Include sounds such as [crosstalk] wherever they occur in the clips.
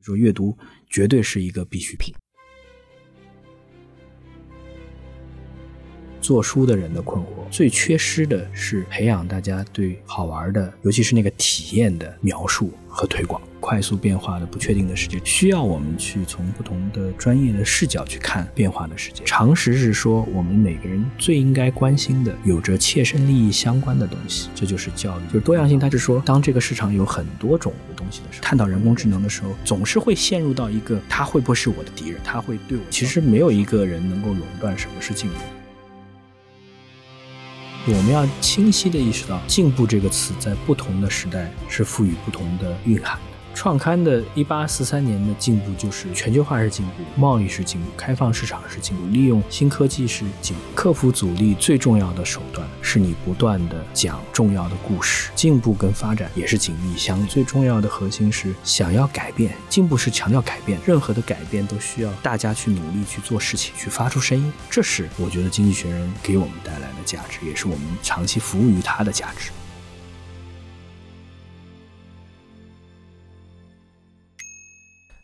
说阅读绝对是一个必需品。做书的人的困惑，最缺失的是培养大家对好玩的，尤其是那个体验的描述和推广。快速变化的、不确定的世界，需要我们去从不同的专业的视角去看变化的世界。常识是说，我们每个人最应该关心的、有着切身利益相关的东西，这就是教育。就是多样性，它是说，当这个市场有很多种的东西的时候，探讨人工智能的时候，总是会陷入到一个，它会不会是我的敌人？它会对我？其实没有一个人能够垄断什么是进步。我们要清晰地意识到，进步这个词在不同的时代是赋予不同的蕴含。创刊的一八四三年的进步就是全球化是进步，贸易是进步，开放市场是进步，利用新科技是进步。克服阻力最重要的手段是你不断的讲重要的故事。进步跟发展也是紧密相。最重要的核心是想要改变，进步是强调改变，任何的改变都需要大家去努力去做事情，去发出声音。这是我觉得《经济学人》给我们带来的价值，也是我们长期服务于它的价值。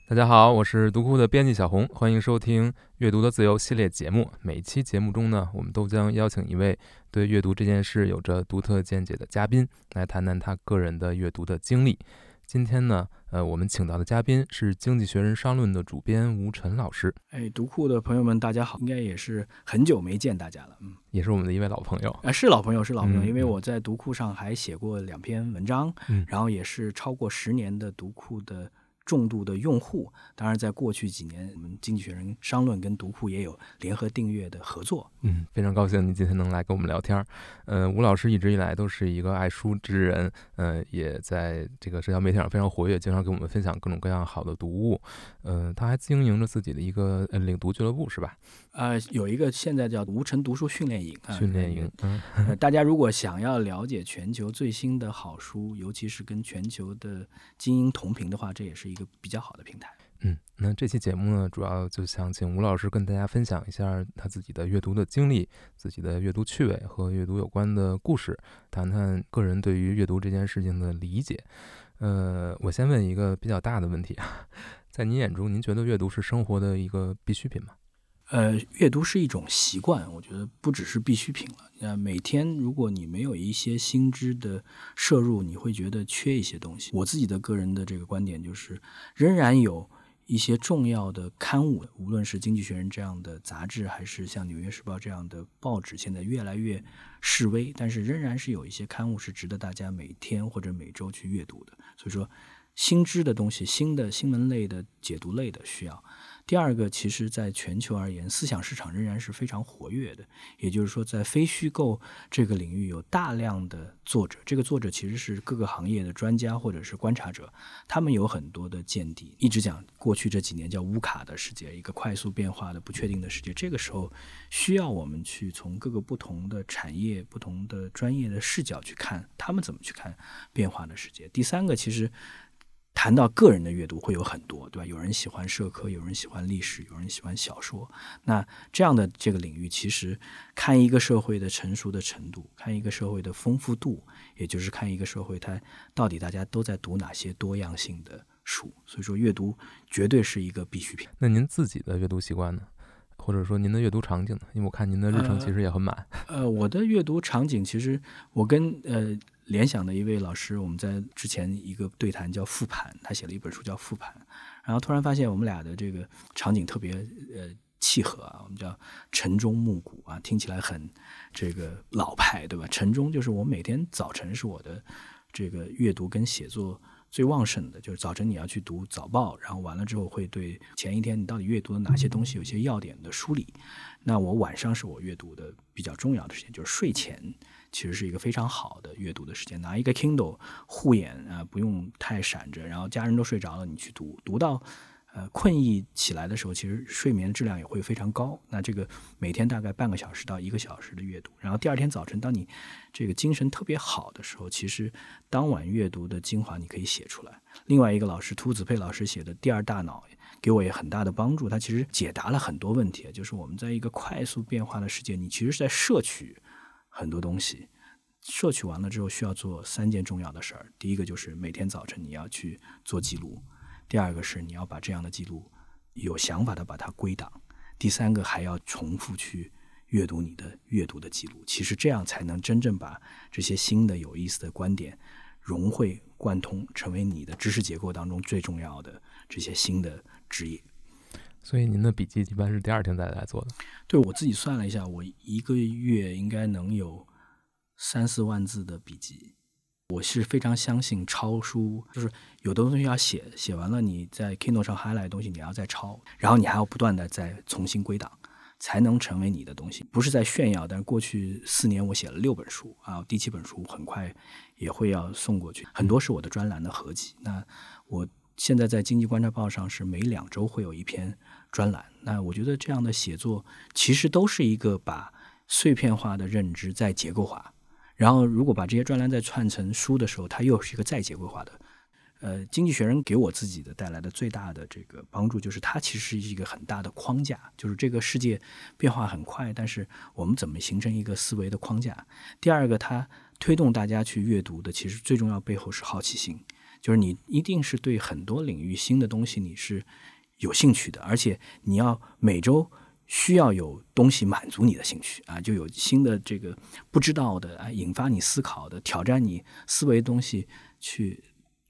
大家好，我是读库的编辑小红，欢迎收听《阅读的自由》系列节目。每期节目中呢，我们都将邀请一位对阅读这件事有着独特见解的嘉宾，来谈谈他个人的阅读的经历。今天呢，呃，我们请到的嘉宾是《经济学人》商论的主编吴晨老师。哎，读库的朋友们，大家好，应该也是很久没见大家了，嗯，也是我们的一位老朋友啊，是老朋友，是老朋友，因为我在读库上还写过两篇文章，嗯，然后也是超过十年的读库的。重度的用户，当然，在过去几年，我们《经济学人》商论跟读库也有联合订阅的合作。嗯，非常高兴您今天能来跟我们聊天。呃，吴老师一直以来都是一个爱书之人，呃，也在这个社交媒体上非常活跃，经常给我们分享各种各样好的读物。呃，他还经营着自己的一个领读俱乐部，是吧？呃，有一个现在叫无尘读书训练营。训练营，嗯，大家如果想要了解全球最新的好书，尤其是跟全球的精英同频的话，这也是一个比较好的平台。嗯，那这期节目呢，主要就想请吴老师跟大家分享一下他自己的阅读的经历、自己的阅读趣味和阅读有关的故事，谈谈个人对于阅读这件事情的理解。呃，我先问一个比较大的问题啊，[laughs] 在您眼中，您觉得阅读是生活的一个必需品吗？呃，阅读是一种习惯，我觉得不只是必需品了。那每天如果你没有一些新知的摄入，你会觉得缺一些东西。我自己的个人的这个观点就是，仍然有一些重要的刊物，无论是《经济学人》这样的杂志，还是像《纽约时报》这样的报纸，现在越来越示威，但是仍然是有一些刊物是值得大家每天或者每周去阅读的。所以说，新知的东西、新的新闻类的、解读类的需要。第二个，其实在全球而言，思想市场仍然是非常活跃的。也就是说，在非虚构这个领域，有大量的作者。这个作者其实是各个行业的专家或者是观察者，他们有很多的见地。一直讲过去这几年叫乌卡的世界，一个快速变化的、不确定的世界。这个时候，需要我们去从各个不同的产业、不同的专业的视角去看他们怎么去看变化的世界。第三个，其实。谈到个人的阅读会有很多，对吧？有人喜欢社科，有人喜欢历史，有人喜欢小说。那这样的这个领域，其实看一个社会的成熟的程度，看一个社会的丰富度，也就是看一个社会它到底大家都在读哪些多样性的书。所以说，阅读绝对是一个必需品。那您自己的阅读习惯呢？或者说您的阅读场景呢？因为我看您的日程其实也很满。呃，我的阅读场景其实我跟呃。联想的一位老师，我们在之前一个对谈叫复盘，他写了一本书叫复盘，然后突然发现我们俩的这个场景特别呃契合啊，我们叫晨钟暮鼓啊，听起来很这个老派，对吧？晨钟就是我每天早晨是我的这个阅读跟写作最旺盛的，就是早晨你要去读早报，然后完了之后会对前一天你到底阅读了哪些东西有些要点的梳理。那我晚上是我阅读的比较重要的时间，就是睡前。其实是一个非常好的阅读的时间，拿一个 Kindle 护眼啊，不用太闪着，然后家人都睡着了，你去读，读到呃困意起来的时候，其实睡眠质量也会非常高。那这个每天大概半个小时到一个小时的阅读，然后第二天早晨，当你这个精神特别好的时候，其实当晚阅读的精华你可以写出来。另外一个老师涂子佩老师写的《第二大脑》给我也很大的帮助，他其实解答了很多问题，就是我们在一个快速变化的世界，你其实是在摄取。很多东西摄取完了之后，需要做三件重要的事儿。第一个就是每天早晨你要去做记录；第二个是你要把这样的记录有想法的把它归档，第三个还要重复去阅读你的阅读的记录。其实这样才能真正把这些新的有意思的观点融会贯通，成为你的知识结构当中最重要的这些新的职业。所以您的笔记一般是第二天再来做的？对我自己算了一下，我一个月应该能有三四万字的笔记。我是非常相信抄书，就是有的东西要写，写完了你在 Kindle 上 highlight 的东西，你要再抄，然后你还要不断的再重新归档，才能成为你的东西。不是在炫耀，但过去四年我写了六本书啊，第七本书很快也会要送过去，很多是我的专栏的合集。那我现在在经济观察报上是每两周会有一篇专栏。那我觉得这样的写作其实都是一个把碎片化的认知再结构化。然后，如果把这些专栏再串成书的时候，它又是一个再结构化的。呃，经济学人给我自己的带来的最大的这个帮助，就是它其实是一个很大的框架，就是这个世界变化很快，但是我们怎么形成一个思维的框架？第二个，它推动大家去阅读的，其实最重要背后是好奇心，就是你一定是对很多领域新的东西你是有兴趣的，而且你要每周。需要有东西满足你的兴趣啊，就有新的这个不知道的啊，引发你思考的、挑战你思维的东西去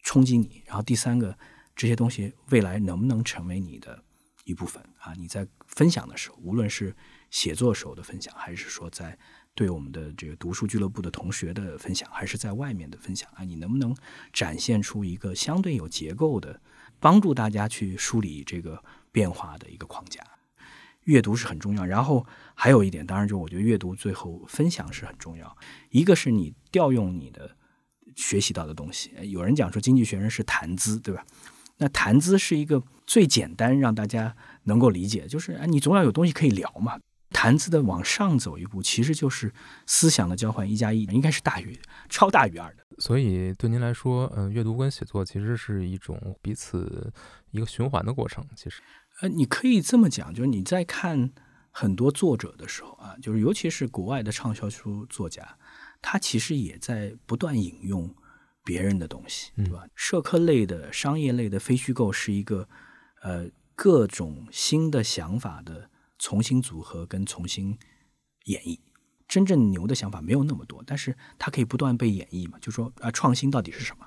冲击你。然后第三个，这些东西未来能不能成为你的一部分啊？你在分享的时候，无论是写作时候的分享，还是说在对我们的这个读书俱乐部的同学的分享，还是在外面的分享啊，你能不能展现出一个相对有结构的，帮助大家去梳理这个变化的一个框架？阅读是很重要，然后还有一点，当然就我觉得阅读最后分享是很重要。一个是你调用你的学习到的东西，有人讲说经济学人是谈资，对吧？那谈资是一个最简单让大家能够理解，就是哎，你总要有东西可以聊嘛。谈资的往上走一步，其实就是思想的交换，一加一应该是大于超大于二的。所以对您来说，嗯，阅读跟写作其实是一种彼此一个循环的过程，其实。呃，你可以这么讲，就是你在看很多作者的时候啊，就是尤其是国外的畅销书作家，他其实也在不断引用别人的东西，对吧？社科类的、商业类的非虚构是一个呃各种新的想法的重新组合跟重新演绎。真正牛的想法没有那么多，但是它可以不断被演绎嘛？就说啊，创新到底是什么？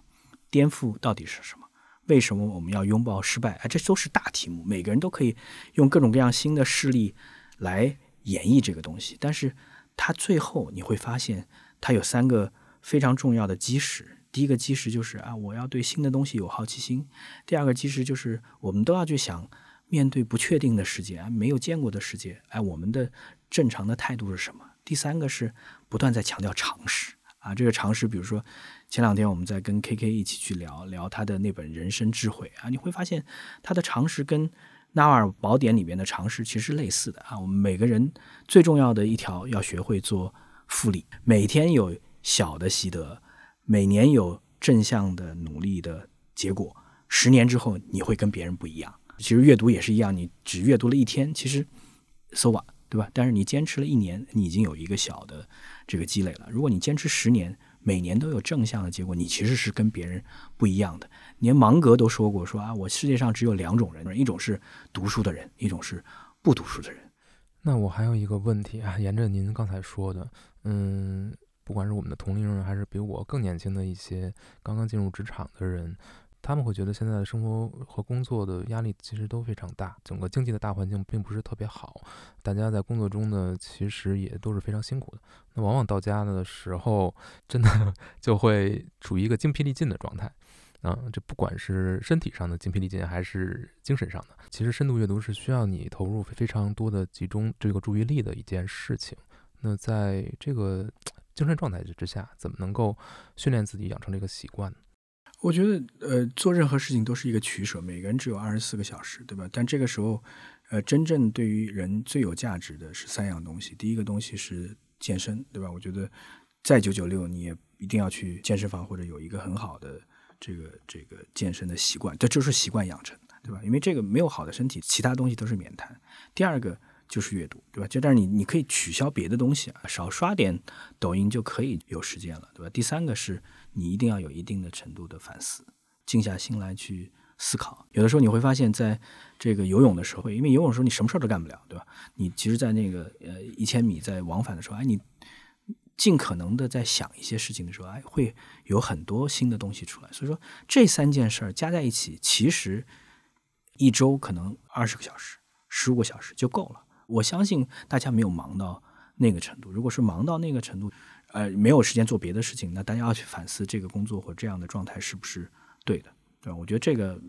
颠覆到底是什么？为什么我们要拥抱失败？哎，这都是大题目，每个人都可以用各种各样新的事例来演绎这个东西。但是它最后你会发现，它有三个非常重要的基石。第一个基石就是啊，我要对新的东西有好奇心；第二个基石就是我们都要去想面对不确定的世界、没有见过的世界，哎，我们的正常的态度是什么？第三个是不断在强调常识啊，这个常识，比如说。前两天我们在跟 K K 一起去聊聊他的那本《人生智慧》啊，你会发现他的常识跟《纳瓦尔宝典》里面的常识其实类似的啊。我们每个人最重要的一条要学会做复利，每天有小的习得，每年有正向的努力的结果，十年之后你会跟别人不一样。其实阅读也是一样，你只阅读了一天，其实 so what 对吧？但是你坚持了一年，你已经有一个小的这个积累了。如果你坚持十年，每年都有正向的结果，你其实是跟别人不一样的。连芒格都说过：“说啊，我世界上只有两种人，一种是读书的人，一种是不读书的人。”那我还有一个问题啊，沿着您刚才说的，嗯，不管是我们的同龄人，还是比我更年轻的一些刚刚进入职场的人。他们会觉得现在的生活和工作的压力其实都非常大，整个经济的大环境并不是特别好，大家在工作中呢，其实也都是非常辛苦的。那往往到家的时候，真的 [laughs] 就会处于一个精疲力尽的状态。啊，这不管是身体上的精疲力尽，还是精神上的，其实深度阅读是需要你投入非常多的集中这个注意力的一件事情。那在这个 [tsk] 精神状态之下，怎么能够训练自己养成这个习惯呢？我觉得，呃，做任何事情都是一个取舍。每个人只有二十四个小时，对吧？但这个时候，呃，真正对于人最有价值的是三样东西。第一个东西是健身，对吧？我觉得，再九九六，你也一定要去健身房或者有一个很好的这个这个健身的习惯，这就是习惯养成，对吧？因为这个没有好的身体，其他东西都是免谈。第二个就是阅读，对吧？就但是你你可以取消别的东西啊，少刷点抖音就可以有时间了，对吧？第三个是。你一定要有一定的程度的反思，静下心来去思考。有的时候你会发现，在这个游泳的时候，因为游泳的时候你什么事都干不了，对吧？你其实，在那个呃一千米在往返的时候，哎，你尽可能的在想一些事情的时候，哎，会有很多新的东西出来。所以说，这三件事儿加在一起，其实一周可能二十个小时、十五个小时就够了。我相信大家没有忙到那个程度。如果是忙到那个程度，呃，没有时间做别的事情，那大家要去反思这个工作或这样的状态是不是对的，对？我觉得这个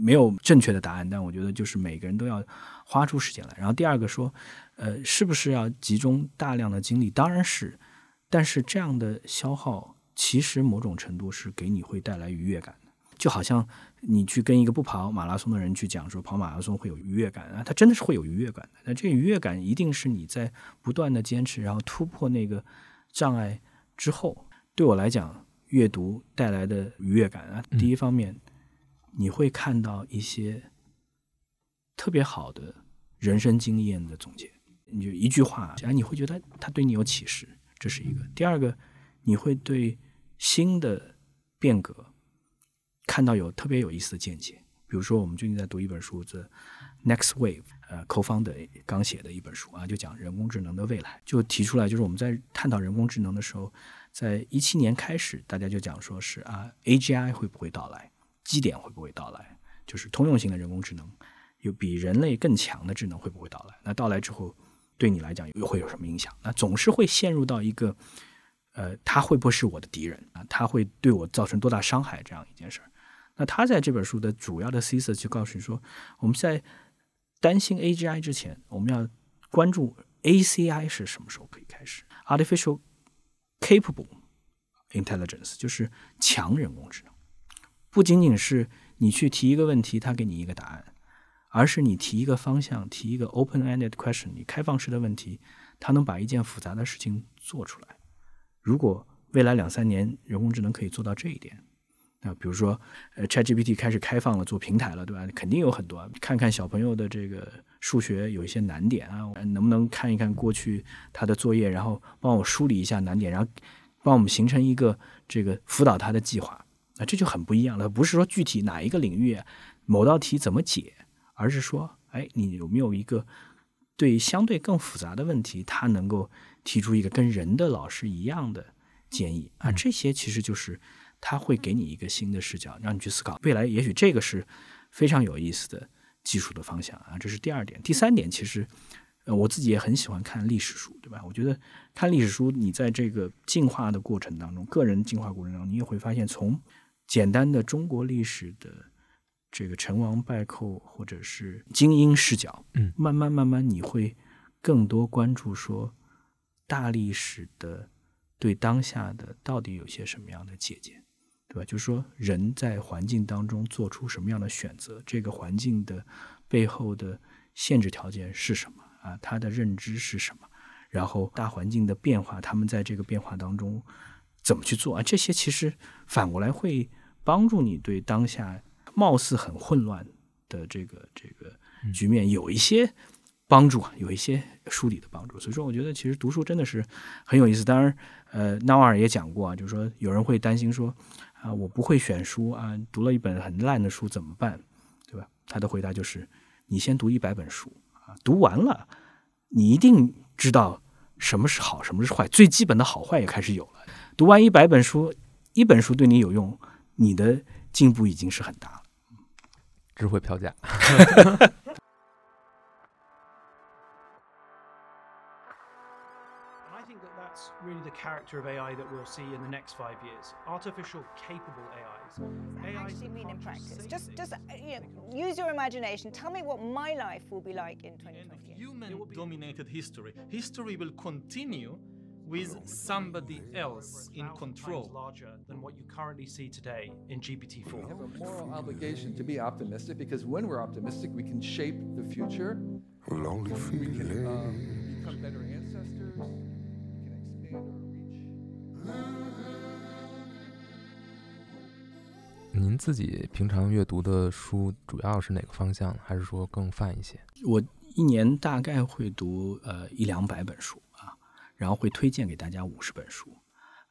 没有正确的答案，但我觉得就是每个人都要花出时间来。然后第二个说，呃，是不是要集中大量的精力？当然是，但是这样的消耗其实某种程度是给你会带来愉悦感的，就好像你去跟一个不跑马拉松的人去讲说跑马拉松会有愉悦感啊，他真的是会有愉悦感的。那这个愉悦感一定是你在不断的坚持，然后突破那个。障碍之后，对我来讲，阅读带来的愉悦感啊，第一方面，你会看到一些特别好的人生经验的总结，你就一句话，哎，你会觉得他对你有启示，这是一个。第二个，你会对新的变革看到有特别有意思的见解。比如说，我们最近在读一本书，这。Next Wave，呃，Co f 的刚写的一本书啊，就讲人工智能的未来，就提出来，就是我们在探讨人工智能的时候，在一七年开始，大家就讲说是啊，AGI 会不会到来，基点会不会到来，就是通用型的人工智能，有比人类更强的智能会不会到来？那到来之后，对你来讲又会有什么影响？那总是会陷入到一个，呃，他会不会是我的敌人啊？他会对我造成多大伤害？这样一件事儿。那他在这本书的主要的 thesis 就告诉你说，我们在担心 AGI 之前，我们要关注 ACI 是什么时候可以开始？Artificial Capable Intelligence 就是强人工智能，不仅仅是你去提一个问题，它给你一个答案，而是你提一个方向，提一个 open-ended question，你开放式的问题，它能把一件复杂的事情做出来。如果未来两三年人工智能可以做到这一点，那比如说，呃，ChatGPT 开始开放了做平台了，对吧？肯定有很多，看看小朋友的这个数学有一些难点啊，能不能看一看过去他的作业，然后帮我梳理一下难点，然后帮我们形成一个这个辅导他的计划。那这就很不一样了，不是说具体哪一个领域某道题怎么解，而是说，哎，你有没有一个对相对更复杂的问题，他能够提出一个跟人的老师一样的建议啊？这些其实就是。他会给你一个新的视角，让你去思考未来。也许这个是非常有意思的技术的方向啊，这是第二点。第三点，其实呃，我自己也很喜欢看历史书，对吧？我觉得看历史书，你在这个进化的过程当中，个人进化过程当中，你也会发现，从简单的中国历史的这个成王败寇，或者是精英视角，嗯，慢慢慢慢，你会更多关注说大历史的对当下的到底有些什么样的借鉴。对吧？就是说，人在环境当中做出什么样的选择，这个环境的背后的限制条件是什么啊？他的认知是什么？然后大环境的变化，他们在这个变化当中怎么去做啊？这些其实反过来会帮助你对当下貌似很混乱的这个这个局面有一些帮助，有一些梳理的帮助。所以说，我觉得其实读书真的是很有意思。当然，呃，纳瓦尔也讲过啊，就是说有人会担心说。啊，我不会选书啊，读了一本很烂的书怎么办？对吧？他的回答就是：你先读一百本书啊，读完了，你一定知道什么是好，什么是坏，最基本的好坏也开始有了。读完一百本书，一本书对你有用，你的进步已经是很大了。智慧票价。[laughs] really the character of AI that we'll see in the next five years. Artificial capable AIs. What does that actually mean in practice? Just, just uh, you know, use your imagination. Tell me what my life will be like in 2020. Human-dominated history. History will continue with somebody else in control. larger than what you currently see today in GPT-4. We have a moral obligation to be optimistic because when we're optimistic, we can shape the future. Lonely we can 您自己平常阅读的书主要是哪个方向？还是说更泛一些？我一年大概会读呃一两百本书啊，然后会推荐给大家五十本书。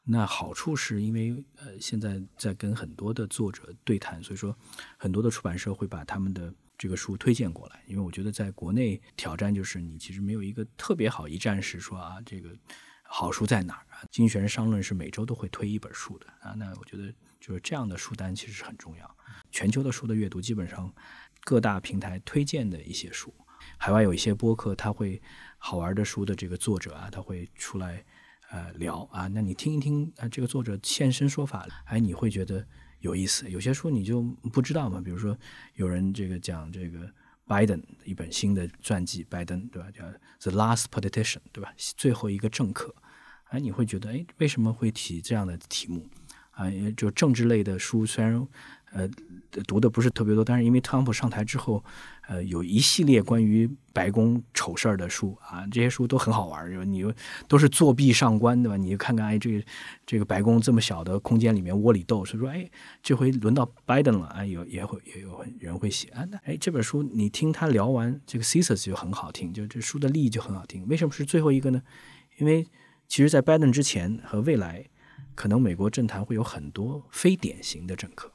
那好处是因为呃，现在在跟很多的作者对谈，所以说很多的出版社会把他们的这个书推荐过来。因为我觉得在国内挑战就是你其实没有一个特别好一站式说啊，这个好书在哪儿啊？经济学人商论是每周都会推一本书的啊。那我觉得就是这样的书单其实是很重要。全球的书的阅读，基本上各大平台推荐的一些书，海外有一些播客，他会好玩的书的这个作者啊，他会出来。呃，聊啊，那你听一听啊，这个作者现身说法，哎，你会觉得有意思。有些书你就不知道嘛，比如说有人这个讲这个拜登一本新的传记，拜登对吧？叫《The Last Politician》对吧？最后一个政客，哎，你会觉得哎，为什么会提这样的题目啊？就政治类的书，虽然呃读的不是特别多，但是因为特朗普上台之后。呃，有一系列关于白宫丑事儿的书啊，这些书都很好玩儿，你都是作弊上官，对吧？你就看看，哎，这个这个白宫这么小的空间里面窝里斗，所以说，哎，这回轮到拜登了，哎，有也会也有人会写啊，那哎，这本书你听他聊完这个 c e s a r 就很好听，就这书的利益就很好听。为什么是最后一个呢？因为其实，在拜登之前和未来，可能美国政坛会有很多非典型的政客。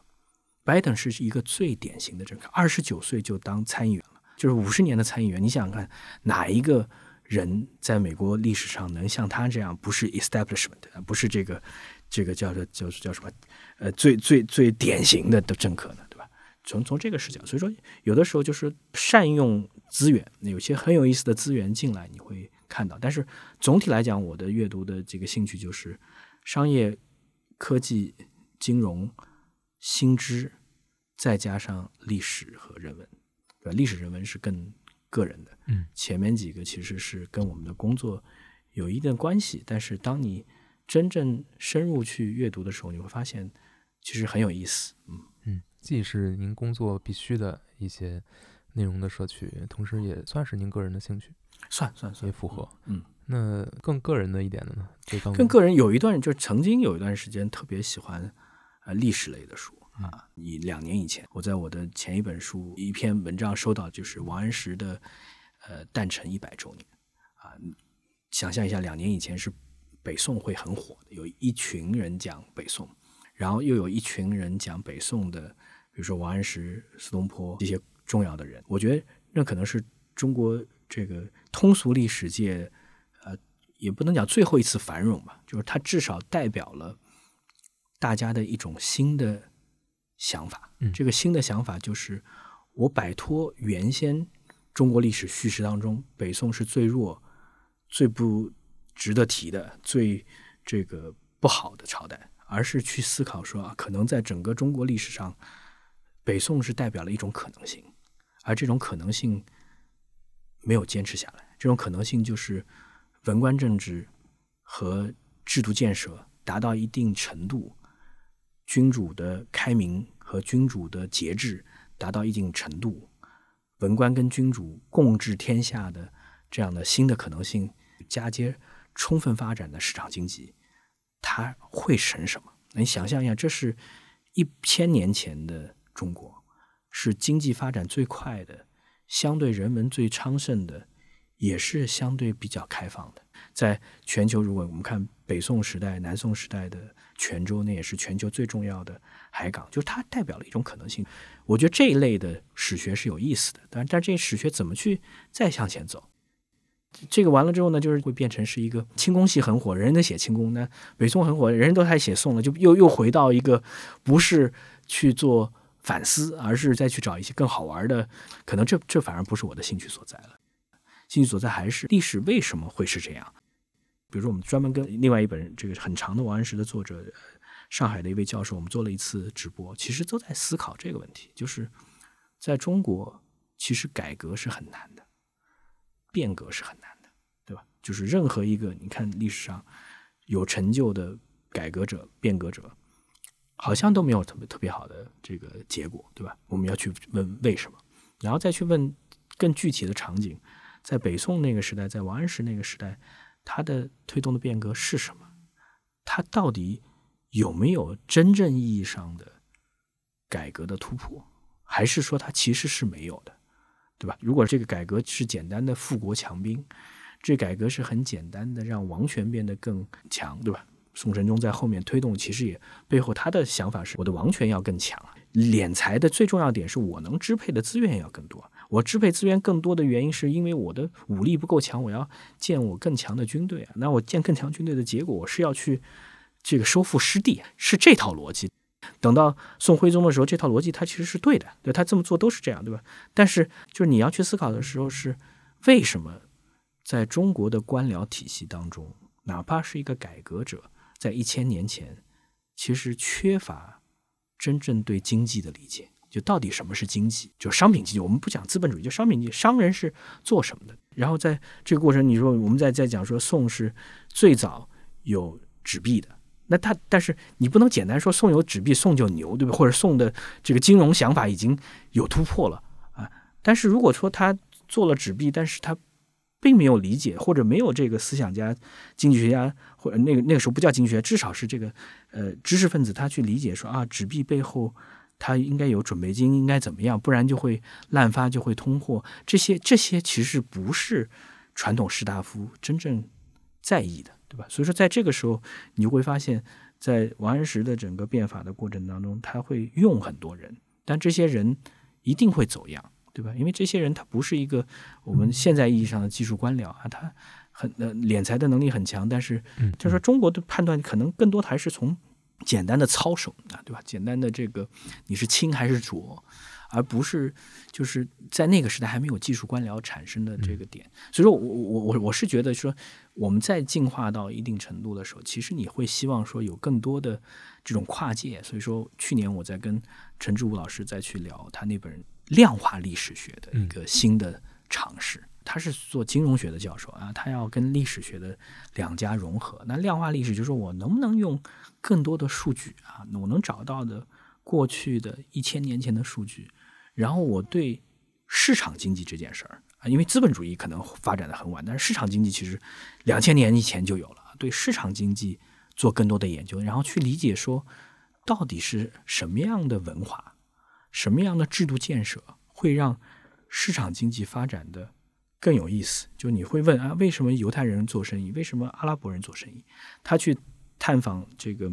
拜登是一个最典型的政客，二十九岁就当参议员了，就是五十年的参议员。你想想看，哪一个人在美国历史上能像他这样，不是 establishment，不是这个这个叫做叫叫什么，呃，最最最典型的的政客呢？对吧？从从这个视角，所以说有的时候就是善用资源，有些很有意思的资源进来，你会看到。但是总体来讲，我的阅读的这个兴趣就是商业、科技、金融。新知，再加上历史和人文，对吧？历史人文是更个人的，嗯，前面几个其实是跟我们的工作有一定关系。但是当你真正深入去阅读的时候，你会发现其实很有意思，嗯嗯，既是您工作必须的一些内容的摄取，同时也算是您个人的兴趣，算算算也符合，嗯。那更个人的一点的呢？更个人有一段，就是曾经有一段时间特别喜欢。啊，历史类的书啊，你两年以前，我在我的前一本书一篇文章收到，就是王安石的呃诞辰一百周年啊。想象一下，两年以前是北宋会很火的，有一群人讲北宋，然后又有一群人讲北宋的，比如说王安石、苏东坡这些重要的人。我觉得那可能是中国这个通俗历史界，呃，也不能讲最后一次繁荣吧，就是它至少代表了。大家的一种新的想法，这个新的想法就是，我摆脱原先中国历史叙事当中北宋是最弱、最不值得提的、最这个不好的朝代，而是去思考说啊，可能在整个中国历史上，北宋是代表了一种可能性，而这种可能性没有坚持下来。这种可能性就是文官政治和制度建设达到一定程度。君主的开明和君主的节制达到一定程度，文官跟君主共治天下的这样的新的可能性，嫁接充分发展的市场经济，它会成什么？你想象一下，这是一千年前的中国，是经济发展最快的，相对人文最昌盛的，也是相对比较开放的。在全球，如果我们看北宋时代、南宋时代的。泉州那也是全球最重要的海港，就是它代表了一种可能性。我觉得这一类的史学是有意思的，但但这史学怎么去再向前走？这个完了之后呢，就是会变成是一个清宫戏很火，人人都写清宫；那北宋很火，人人都还写宋了，就又又回到一个不是去做反思，而是再去找一些更好玩的。可能这这反而不是我的兴趣所在了，兴趣所在还是历史为什么会是这样。比如说，我们专门跟另外一本这个很长的王安石的作者，上海的一位教授，我们做了一次直播，其实都在思考这个问题：就是在中国，其实改革是很难的，变革是很难的，对吧？就是任何一个你看历史上有成就的改革者、变革者，好像都没有特别特别好的这个结果，对吧？我们要去问为什么，然后再去问更具体的场景，在北宋那个时代，在王安石那个时代。它的推动的变革是什么？它到底有没有真正意义上的改革的突破？还是说它其实是没有的，对吧？如果这个改革是简单的富国强兵，这改革是很简单的让王权变得更强，对吧？宋神宗在后面推动，其实也背后他的想法是我的王权要更强，敛财的最重要点是我能支配的资源要更多。我支配资源更多的原因是因为我的武力不够强，我要建我更强的军队啊。那我建更强军队的结果，我是要去这个收复失地，是这套逻辑。等到宋徽宗的时候，这套逻辑他其实是对的，对他这么做都是这样，对吧？但是就是你要去思考的时候是为什么在中国的官僚体系当中，哪怕是一个改革者，在一千年前其实缺乏真正对经济的理解。就到底什么是经济？就商品经济，我们不讲资本主义，就商品经济，商人是做什么的？然后在这个过程，你说我们在在讲说宋是最早有纸币的，那他但是你不能简单说宋有纸币，宋就牛，对吧？或者宋的这个金融想法已经有突破了啊？但是如果说他做了纸币，但是他并没有理解，或者没有这个思想家、经济学家，或者那个那个时候不叫经济学，至少是这个呃知识分子，他去理解说啊，纸币背后。它应该有准备金，应该怎么样？不然就会滥发，就会通货。这些这些其实不是传统士大夫真正在意的，对吧？所以说，在这个时候，你就会发现，在王安石的整个变法的过程当中，他会用很多人，但这些人一定会走样，对吧？因为这些人他不是一个我们现在意义上的技术官僚啊，他很呃敛财的能力很强，但是就是说中国的判断可能更多的还是从。简单的操守啊，对吧？简单的这个你是清还是浊，而不是就是在那个时代还没有技术官僚产生的这个点。所以说我我我我是觉得说，我们在进化到一定程度的时候，其实你会希望说有更多的这种跨界。所以说去年我在跟陈志武老师再去聊他那本量化历史学的一个新的尝试。他是做金融学的教授啊，他要跟历史学的两家融合。那量化历史就是说我能不能用更多的数据啊，我能找到的过去的一千年前的数据，然后我对市场经济这件事儿啊，因为资本主义可能发展的很晚，但是市场经济其实两千年以前就有了。对市场经济做更多的研究，然后去理解说，到底是什么样的文化、什么样的制度建设会让市场经济发展的。更有意思，就你会问啊，为什么犹太人做生意？为什么阿拉伯人做生意？他去探访这个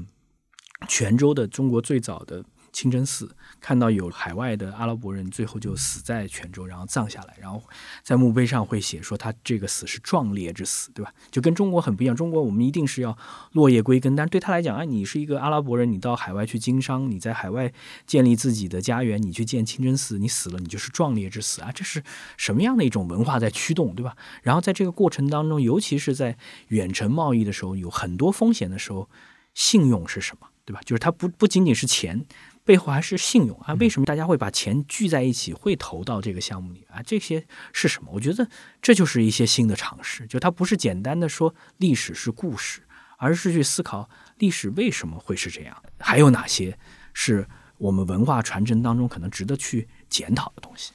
泉州的中国最早的。清真寺看到有海外的阿拉伯人，最后就死在泉州，然后葬下来，然后在墓碑上会写说他这个死是壮烈之死，对吧？就跟中国很不一样。中国我们一定是要落叶归根，但对他来讲啊，你是一个阿拉伯人，你到海外去经商，你在海外建立自己的家园，你去建清真寺，你死了你就是壮烈之死啊！这是什么样的一种文化在驱动，对吧？然后在这个过程当中，尤其是在远程贸易的时候，有很多风险的时候，信用是什么，对吧？就是它不不仅仅是钱。背后还是信用啊？为什么大家会把钱聚在一起，会投到这个项目里啊？这些是什么？我觉得这就是一些新的尝试，就它不是简单的说历史是故事，而是去思考历史为什么会是这样，还有哪些是我们文化传承当中可能值得去检讨的东西。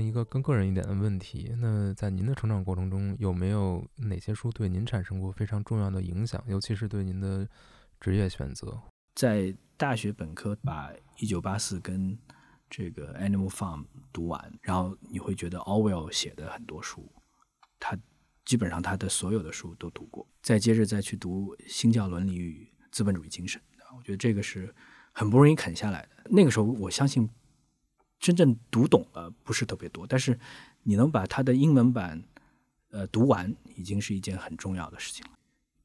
一个更个人一点的问题，那在您的成长过程中，有没有哪些书对您产生过非常重要的影响，尤其是对您的职业选择？在大学本科把《一九八四》跟这个《Animal Farm》读完，然后你会觉得 Orwell 写的很多书，他基本上他的所有的书都读过。再接着再去读《新教伦理与资本主义精神》，我觉得这个是很不容易啃下来的。那个时候，我相信。真正读懂了不是特别多，但是你能把它的英文版呃读完，已经是一件很重要的事情了。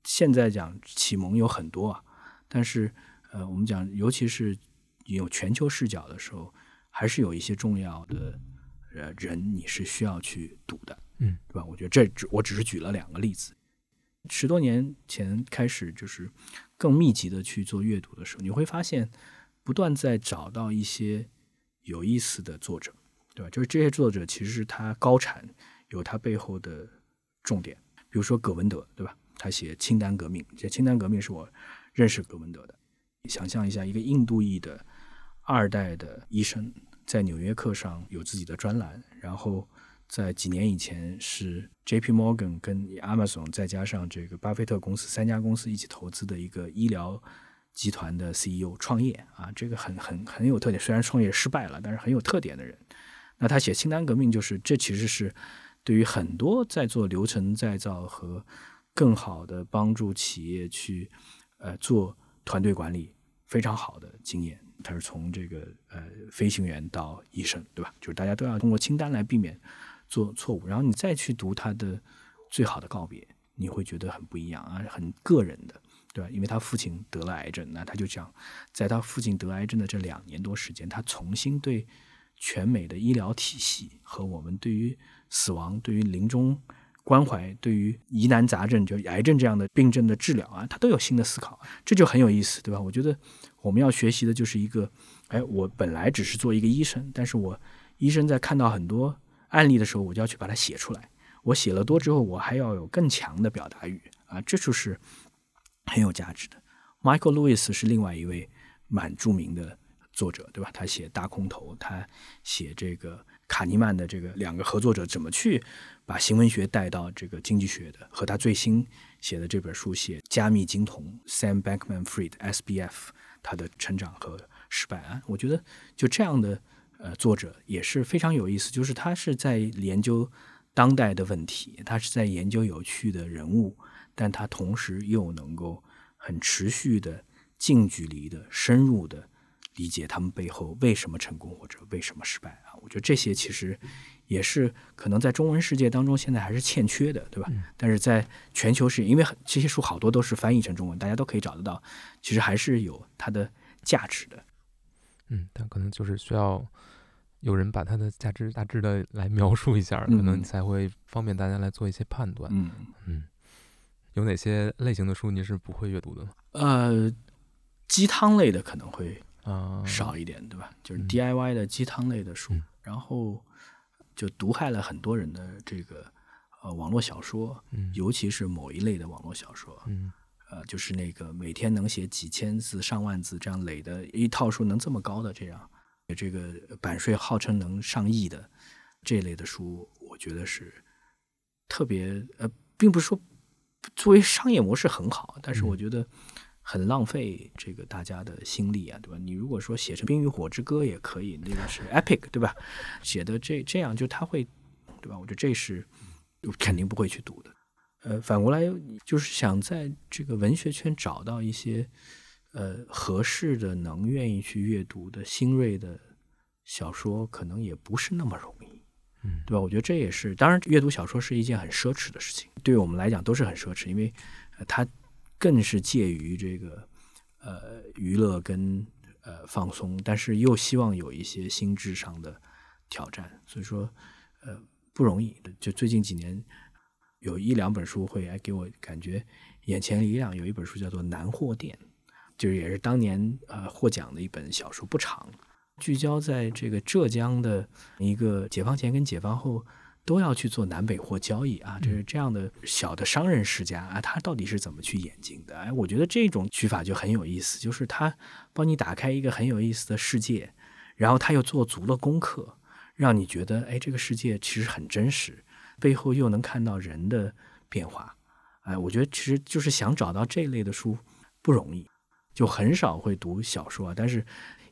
现在讲启蒙有很多啊，但是呃，我们讲尤其是有全球视角的时候，还是有一些重要的呃人你是需要去读的，嗯，对吧？我觉得这只我只是举了两个例子。十多年前开始就是更密集的去做阅读的时候，你会发现不断在找到一些。有意思的作者，对吧？就是这些作者，其实是他高产，有他背后的重点。比如说葛文德，对吧？他写《清单革命》，这《清单革命》是我认识葛文德的。想象一下，一个印度裔的二代的医生，在《纽约客》上有自己的专栏，然后在几年以前是 J.P. Morgan 跟 Amazon 再加上这个巴菲特公司三家公司一起投资的一个医疗集团的 CEO 创业啊，这个很很很有特点。虽然创业失败了，但是很有特点的人。那他写清单革命，就是这其实是对于很多在做流程再造和更好的帮助企业去呃做团队管理非常好的经验。他是从这个呃飞行员到医生，对吧？就是大家都要通过清单来避免做错误。然后你再去读他的最好的告别，你会觉得很不一样啊，很个人的，对吧？因为他父亲得了癌症，那他就讲，在他父亲得癌症的这两年多时间，他重新对全美的医疗体系和我们对于死亡、对于临终关怀、对于疑难杂症，就癌症这样的病症的治疗啊，他都有新的思考，这就很有意思，对吧？我觉得我们要学习的就是一个，哎，我本来只是做一个医生，但是我医生在看到很多案例的时候，我就要去把它写出来。我写了多之后，我还要有更强的表达欲啊，这就是很有价值的。Michael Lewis 是另外一位蛮著名的作者，对吧？他写《大空头》，他写这个卡尼曼的这个两个合作者怎么去把新闻学带到这个经济学的，和他最新写的这本书写加密金童 Sam Bankman-Fried SBF 他的成长和失败啊，我觉得就这样的呃作者也是非常有意思，就是他是在研究当代的问题，他是在研究有趣的人物，但它同时又能够很持续的、近距离的、深入的理解他们背后为什么成功或者为什么失败啊。我觉得这些其实也是可能在中文世界当中现在还是欠缺的，对吧？但是在全球是因为这些书好多都是翻译成中文，大家都可以找得到，其实还是有它的价值的。嗯，但可能就是需要有人把它的价值大致的来描述一下，可能嗯才会方便大家来做一些判断。嗯，嗯，有哪些类型的书您是不会阅读的吗？呃，鸡汤类的可能会啊，少一点，对吧？就是嗯。DIY 的鸡汤类的书，嗯。然后就毒害了很多人的这个呃网络小说，嗯。尤其是某一类的网络小说，嗯。呃，就是那个每天能写几千字、上万字这样累的一套书能这么高的这样，这个版税号称能上亿的这类的书，我觉得是特别呃，并不是说作为商业模式很好，但是我嗯觉得很浪费这个大家的心力啊，对吧？你如果说写成《冰与火之歌》也可以，那个是 epic，对吧？写的这这样就他会，对吧？我觉得这是肯定不会去读的。呃，反过来就是想在这个文学圈找到一些呃合适的、能愿意去阅读的新锐的小说，可能也不是那么容易。嗯对吧？我觉得这也是，当然，阅读小说是一件很奢侈的事情，对于我们来讲都是很奢侈，因为、它更是介于这个呃娱乐跟呃放松，但是又希望有一些心智上的挑战，所以说呃不容易。就最近几年有一两本书会哎给我感觉眼前一亮，有一本书叫做《南货店》，就是也是当年呃获奖的一本小说，不长。聚焦在这个浙江的一个解放前跟解放后都要去做南北货交易啊，这是这样的小的商人世家啊，他到底是怎么去演进的？哎，我觉得这种取法就很有意思，就是他帮你打开一个很有意思的世界，然后他又做足了功课，让你觉得哎，这个世界其实很真实，背后又能看到人的变化。哎，我觉得其实就是想找到这类的书不容易，就很少会读小说啊，但是。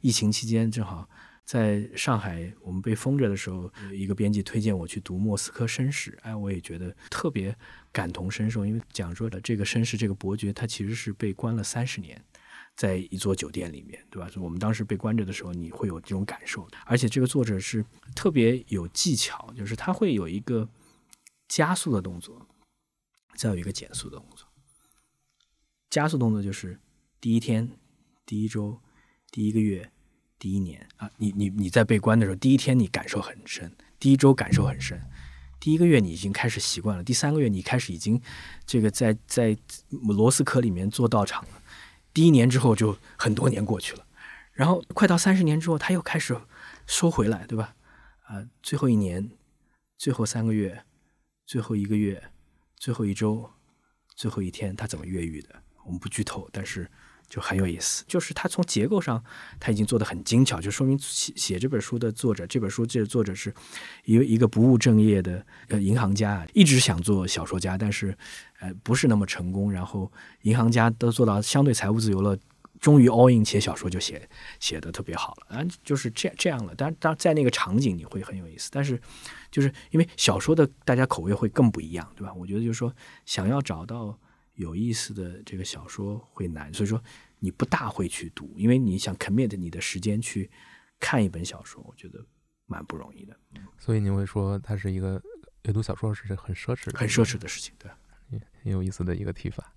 疫情期间，正好在上海我们被封着的时候，一个编辑推荐我去读《莫斯科绅士》，哎，我也觉得特别感同身受，因为讲说的这个绅士这个伯爵，他其实是被关了三十年，在一座酒店里面，对吧？我们当时被关着的时候，你会有这种感受，而且这个作者是特别有技巧，就是他会有一个加速的动作，再有一个减速的动作。加速动作就是第一天、第一周、第一个月。第一年啊，你你你在被关的时候，第一天你感受很深，第一周感受很深，第一个月你已经开始习惯了，第三个月你开始已经这个在在螺丝壳里面做道场了，第一年之后就很多年过去了，然后快到三十年之后，他又开始收回来，对吧？啊，最后一年，最后三个月，最后一个月，最后一周，最后一天，他怎么越狱的？我们不剧透，但是。就很有意思。就是他从结构上，他已经做得很精巧，就说明写写这本书的作者，这本书这作者是一个一个不务正业的呃银行家，一直想做小说家，但是呃不是那么成功。然后银行家都做到相对财务自由了。终于 all in 写小说就写写的特别好了啊，就是这样这样了。当然，在那个场景你会很有意思，但是就是因为小说的大家口味会更不一样，对吧？我觉得就是说，想要找到有意思的这个小说会难，所以说你不大会去读，因为你想 commit 你的时间去看一本小说，我觉得蛮不容易的。所以你会说，它是一个阅读小说是很奢侈、很奢侈的事情，对，很有意思的一个提法。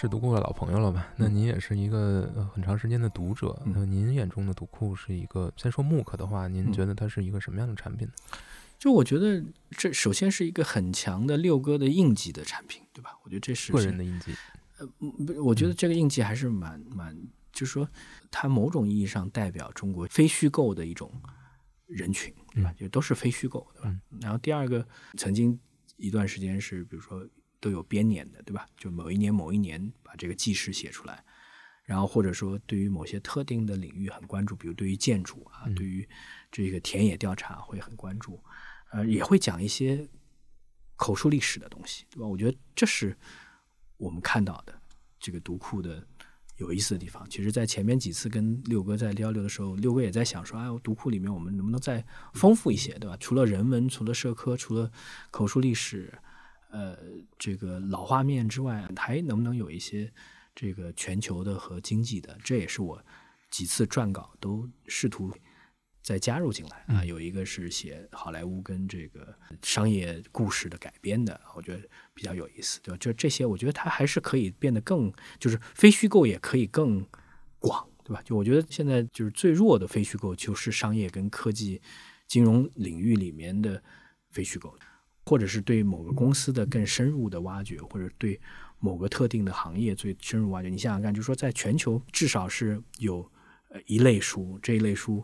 是读库的老朋友了吧？那您也是一个很长时间的读者。那您眼中的读库是一个，先说慕课的话，您觉得它是一个什么样的产品呢？就我觉得，这首先是一个很强的六哥的印记的产品，对吧？我觉得这是个人的印记。呃，不，我觉得这个印记还是蛮蛮，就是说，它某种意义上代表中国非虚构的一种人群，对吧？就都是非虚构，对吧？然后第二个，曾经一段时间是，比如说。都有编年的，对吧？就某一年某一年把这个纪事写出来，然后或者说对于某些特定的领域很关注，比如对于建筑啊，对于这个田野调查会很关注，呃，也会讲一些口述历史的东西，对吧？我觉得这是我们看到的这个读库的有意思的地方。其实，在前面几次跟六哥在交流的时候，六哥也在想说，哎，读库里面我们能不能再丰富一些，对吧？除了人文，除了社科，除了口述历史。呃，这个老画面之外，还能不能有一些这个全球的和经济的？这也是我几次撰稿都试图再加入进来啊。有一个是写好莱坞跟这个商业故事的改编的，我觉得比较有意思，对吧？就这些，我觉得它还是可以变得更，就是非虚构也可以更广，对吧？就我觉得现在就是最弱的非虚构，就是商业跟科技、金融领域里面的非虚构。或者是对某个公司的更深入的挖掘，或者对某个特定的行业最深入挖掘。你想想看，就是说，在全球至少是有呃一类书，这一类书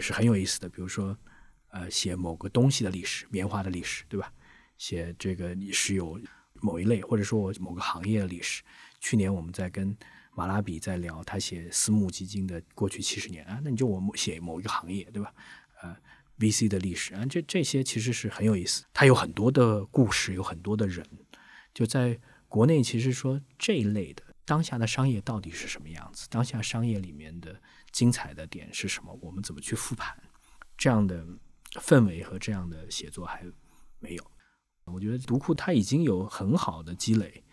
是很有意思的。比如说，呃，写某个东西的历史，棉花的历史，对吧？写这个是有某一类，或者说某个行业的历史。去年我们在跟马拉比在聊，他写私募基金的过去七十年啊，那你就我写某一个行业，对吧？呃。VC 的历史啊，这这些其实是很有意思，它有很多的故事，有很多的人。就在国内，其实说这一类的当下的商业到底是什么样子？当下商业里面的精彩的点是什么？我们怎么去复盘？这样的氛围和这样的写作还没有。我觉得读库它已经有很好的积累，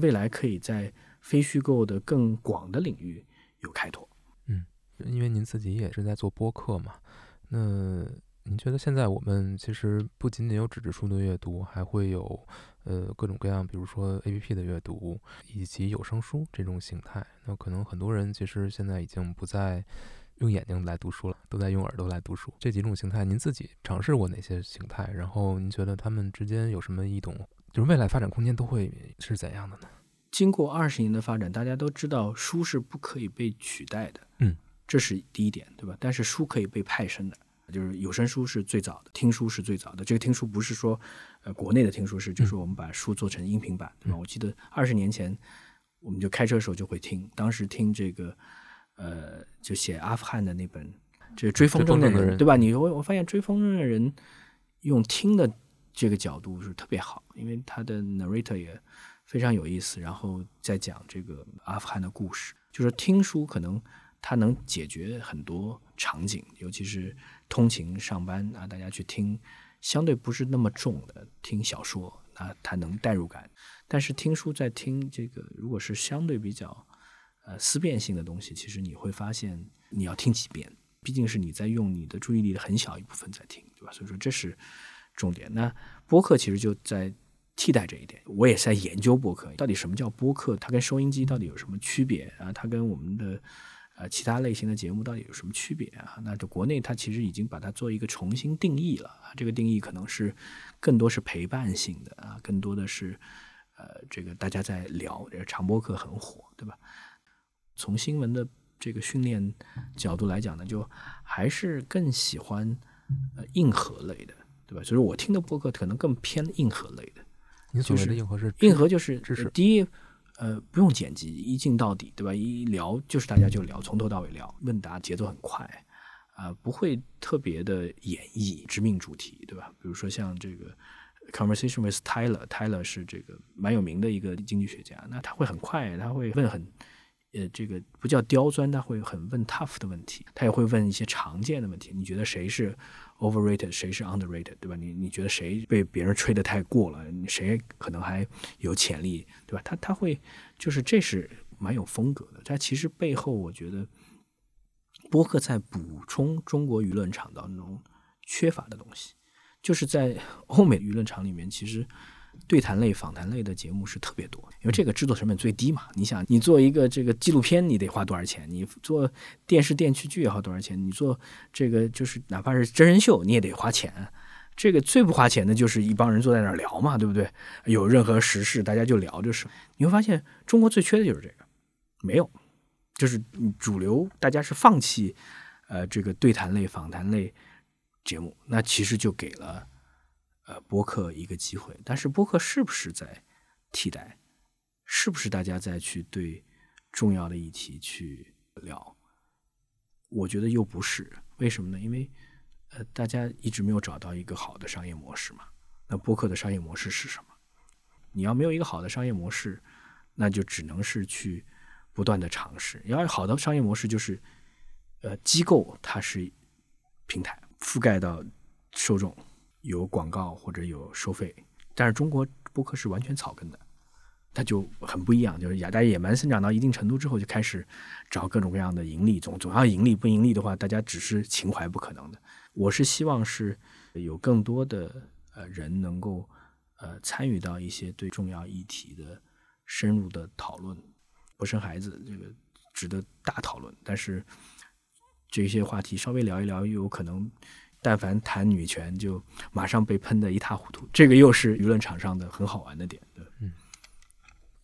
未来可以在非虚构的更广的领域有开拓。嗯，因为您自己也是在做播客嘛，那。您觉得现在我们其实不仅仅有纸质书的阅读，还会有呃各种各样，比如说 A P P 的阅读，以及有声书这种形态。那可能很多人其实现在已经不再用眼睛来读书了，都在用耳朵来读书。这几种形态，您自己尝试过哪些形态？然后您觉得它们之间有什么异同？就是未来发展空间都会是怎样的呢？经过二十年的发展，大家都知道书是不可以被取代的，嗯，这是第一点，对吧？但是书可以被派生的。就是有声书是最早的，听书是最早的。这个听书不是说，呃，国内的听书是，就是我们把书做成音频版，对吧？我记得二十年前，我们就开车的时候就会听，当时听这个，呃，就写阿富汗的那本《这追风筝的人》，对吧？你我我发现追风筝的人用听的这个角度是特别好，因为他的 narrator 也非常有意思，然后再讲这个阿富汗的故事。就是听书可能它能解决很多场景，尤其是。通勤上班啊，大家去听，相对不是那么重的听小说，那它能代入感。但是听书在听这个，如果是相对比较呃思辨性的东西，其实你会发现你要听几遍，毕竟是你在用你的注意力的很小一部分在听，对吧？所以说这是重点。那播客其实就在替代这一点。我也在研究播客，到底什么叫播客？它跟收音机到底有什么区别啊？它跟我们的。呃，其他类型的节目到底有什么区别啊？那就国内它其实已经把它做一个重新定义了啊，这个定义可能是更多是陪伴性的啊，更多的是呃，这个大家在聊这，长播客很火，对吧？从新闻的这个训练角度来讲呢，就还是更喜欢呃硬核类的，对吧？所以我听的播客可能更偏硬核类的。你所谓就是的硬核是硬核就是知识呃第一，呃，不用剪辑，一镜到底，对吧？一聊就是大家就聊，从头到尾聊，问答节奏很快，啊、不会特别的演绎直命主题，对吧？比如说像这个 Conversation with Tyler，Tyler 是这个蛮有名的一个经济学家，那他会很快，他会问很。呃，这个不叫刁钻，他会很问 tough 的问题，他也会问一些常见的问题。你觉得谁是 overrated，谁是 underrated，对吧？你你觉得谁被别人吹得太过了？谁可能还有潜力，对吧？他他会就是这是蛮有风格的。但其实背后，我觉得播客在补充中国舆论场当中缺乏的东西，就是在欧美舆论场里面，其实对谈类、访谈类的节目是特别多，因为这个制作成本最低嘛。你想，你做一个这个纪录片，你得花多少钱？你做电视电视剧也花多少钱？你做这个就是哪怕是真人秀，你也得花钱。这个最不花钱的就是一帮人坐在那儿聊嘛，对不对？有任何时事，大家就聊就是。你会发现，中国最缺的就是这个，没有，就是主流大家是放弃呃这个对谈类、访谈类节目，那其实就给了呃播客一个机会。但是播客是不是在替代？是不是大家再去对重要的议题去聊？我觉得又不是，为什么呢？因为呃，大家一直没有找到一个好的商业模式嘛。那播客的商业模式是什么？你要没有一个好的商业模式，那就只能是去不断的尝试。要好的商业模式，就是呃，机构它是平台，覆盖到受众，有广告或者有收费。但是中国播客是完全草根的，它就很不一样。就是亚大野蛮生长到一定程度之后，就开始找各种各样的盈利，总总要盈利。不盈利的话，大家只是情怀不可能的。我是希望是有更多的呃人能够呃参与到一些对重要议题的深入的讨论。不生孩子这个值得大讨论，但是这些话题稍微聊一聊，又有可能但凡谈女权就马上被喷得一塌糊涂。这个又是舆论场上的很好玩的点。对嗯，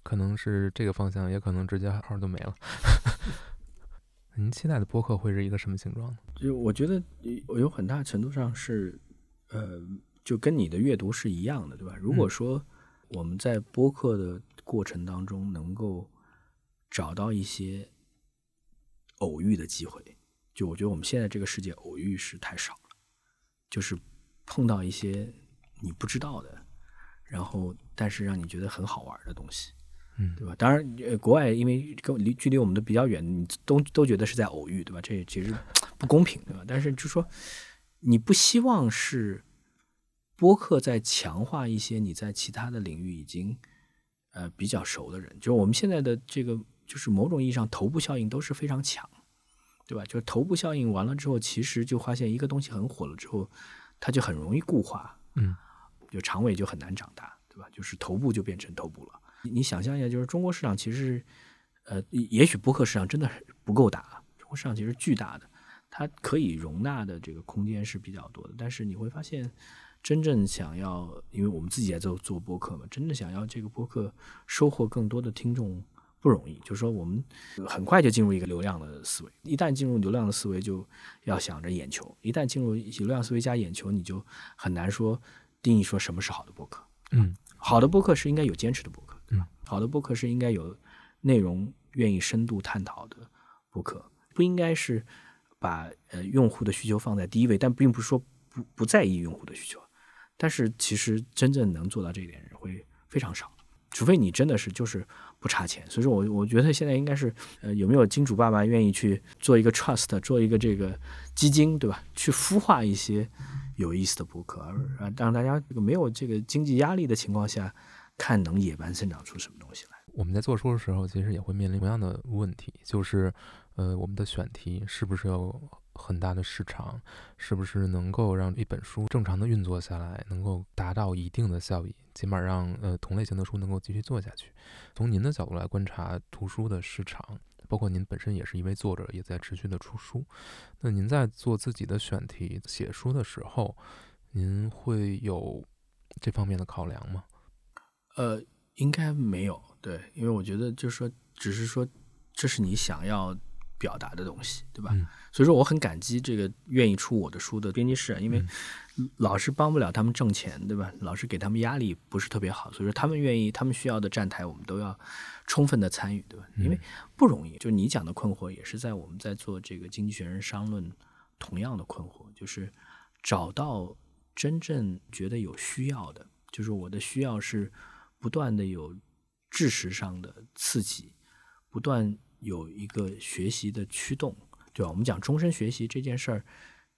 可能是这个方向，也可能直接号都没了。[laughs] 您期待的播客会是一个什么形状呢？就我觉得有有很大程度上是，呃，就跟你的阅读是一样的，对吧？如果说我们在播客的过程当中能够找到一些偶遇的机会，就我觉得我们现在这个世界偶遇是太少了，就是碰到一些你不知道的，然后但是让你觉得很好玩的东西。嗯对吧？当然，呃，国外因为跟离距离我们都比较远，你都都觉得是在偶遇，对吧？这其实不公平，对吧？但是就说你不希望是播客在强化一些你在其他的领域已经呃比较熟的人，就是我们现在的这个就是某种意义上头部效应都是非常强，对吧？就是头部效应完了之后，其实就发现一个东西很火了之后，它就很容易固化，嗯，就长尾就很难长大，对吧？就是头部就变成头部了。你你想象一下，就是中国市场其实，呃，也许播客市场真的不够大，中国市场其实巨大的，它可以容纳的这个空间是比较多的。但是你会发现，真正想要，因为我们自己在做做播客嘛，真正想要这个播客收获更多的听众不容易。就是说，我们很快就进入一个流量的思维，一旦进入流量的思维，就要想着眼球；一旦进入流量思维加眼球，你就很难说定义说什么是好的播客。嗯好的播客是应该有坚持的播客，对吧嗯？好的播客是应该有内容愿意深度探讨的播客，不应该是把呃用户的需求放在第一位，但并不是说不不在意用户的需求。但是其实真正能做到这一点人会非常少，除非你真的是就是不差钱。所以说我我觉得现在应该是呃有没有金主爸爸愿意去做一个 trust，做一个这个基金，对吧？去孵化一些有意思的博客，而让大家这个没有这个经济压力的情况下，看能野蛮生长出什么东西来。我们在做书的时候，其实也会面临同样的问题，就是，呃，我们的选题是不是要很大的市场，是不是能够让一本书正常的运作下来，能够达到一定的效益，起码让呃同类型的书能够继续做下去。从您的角度来观察图书的市场，包括您本身也是一位作者，也在持续的出书，那您在做自己的选题、写书的时候，您会有这方面的考量吗？呃，应该没有，对，因为我觉得就是说，只是说这是你想要表达的东西，对吧？嗯所以说我很感激这个愿意出我的书的编辑室，因为老是帮不了他们挣钱，对吧？老是给他们压力不是特别好，所以说他们愿意，他们需要的站台我们都要充分的参与，对吧？因为不容易，就你讲的困惑也是在我们在做这个《经济学人》商论同样的困惑，就是找到真正觉得有需要的，就是我的需要是不断的有知识上的刺激，不断有一个学习的驱动，对吧？我们讲终身学习这件事儿，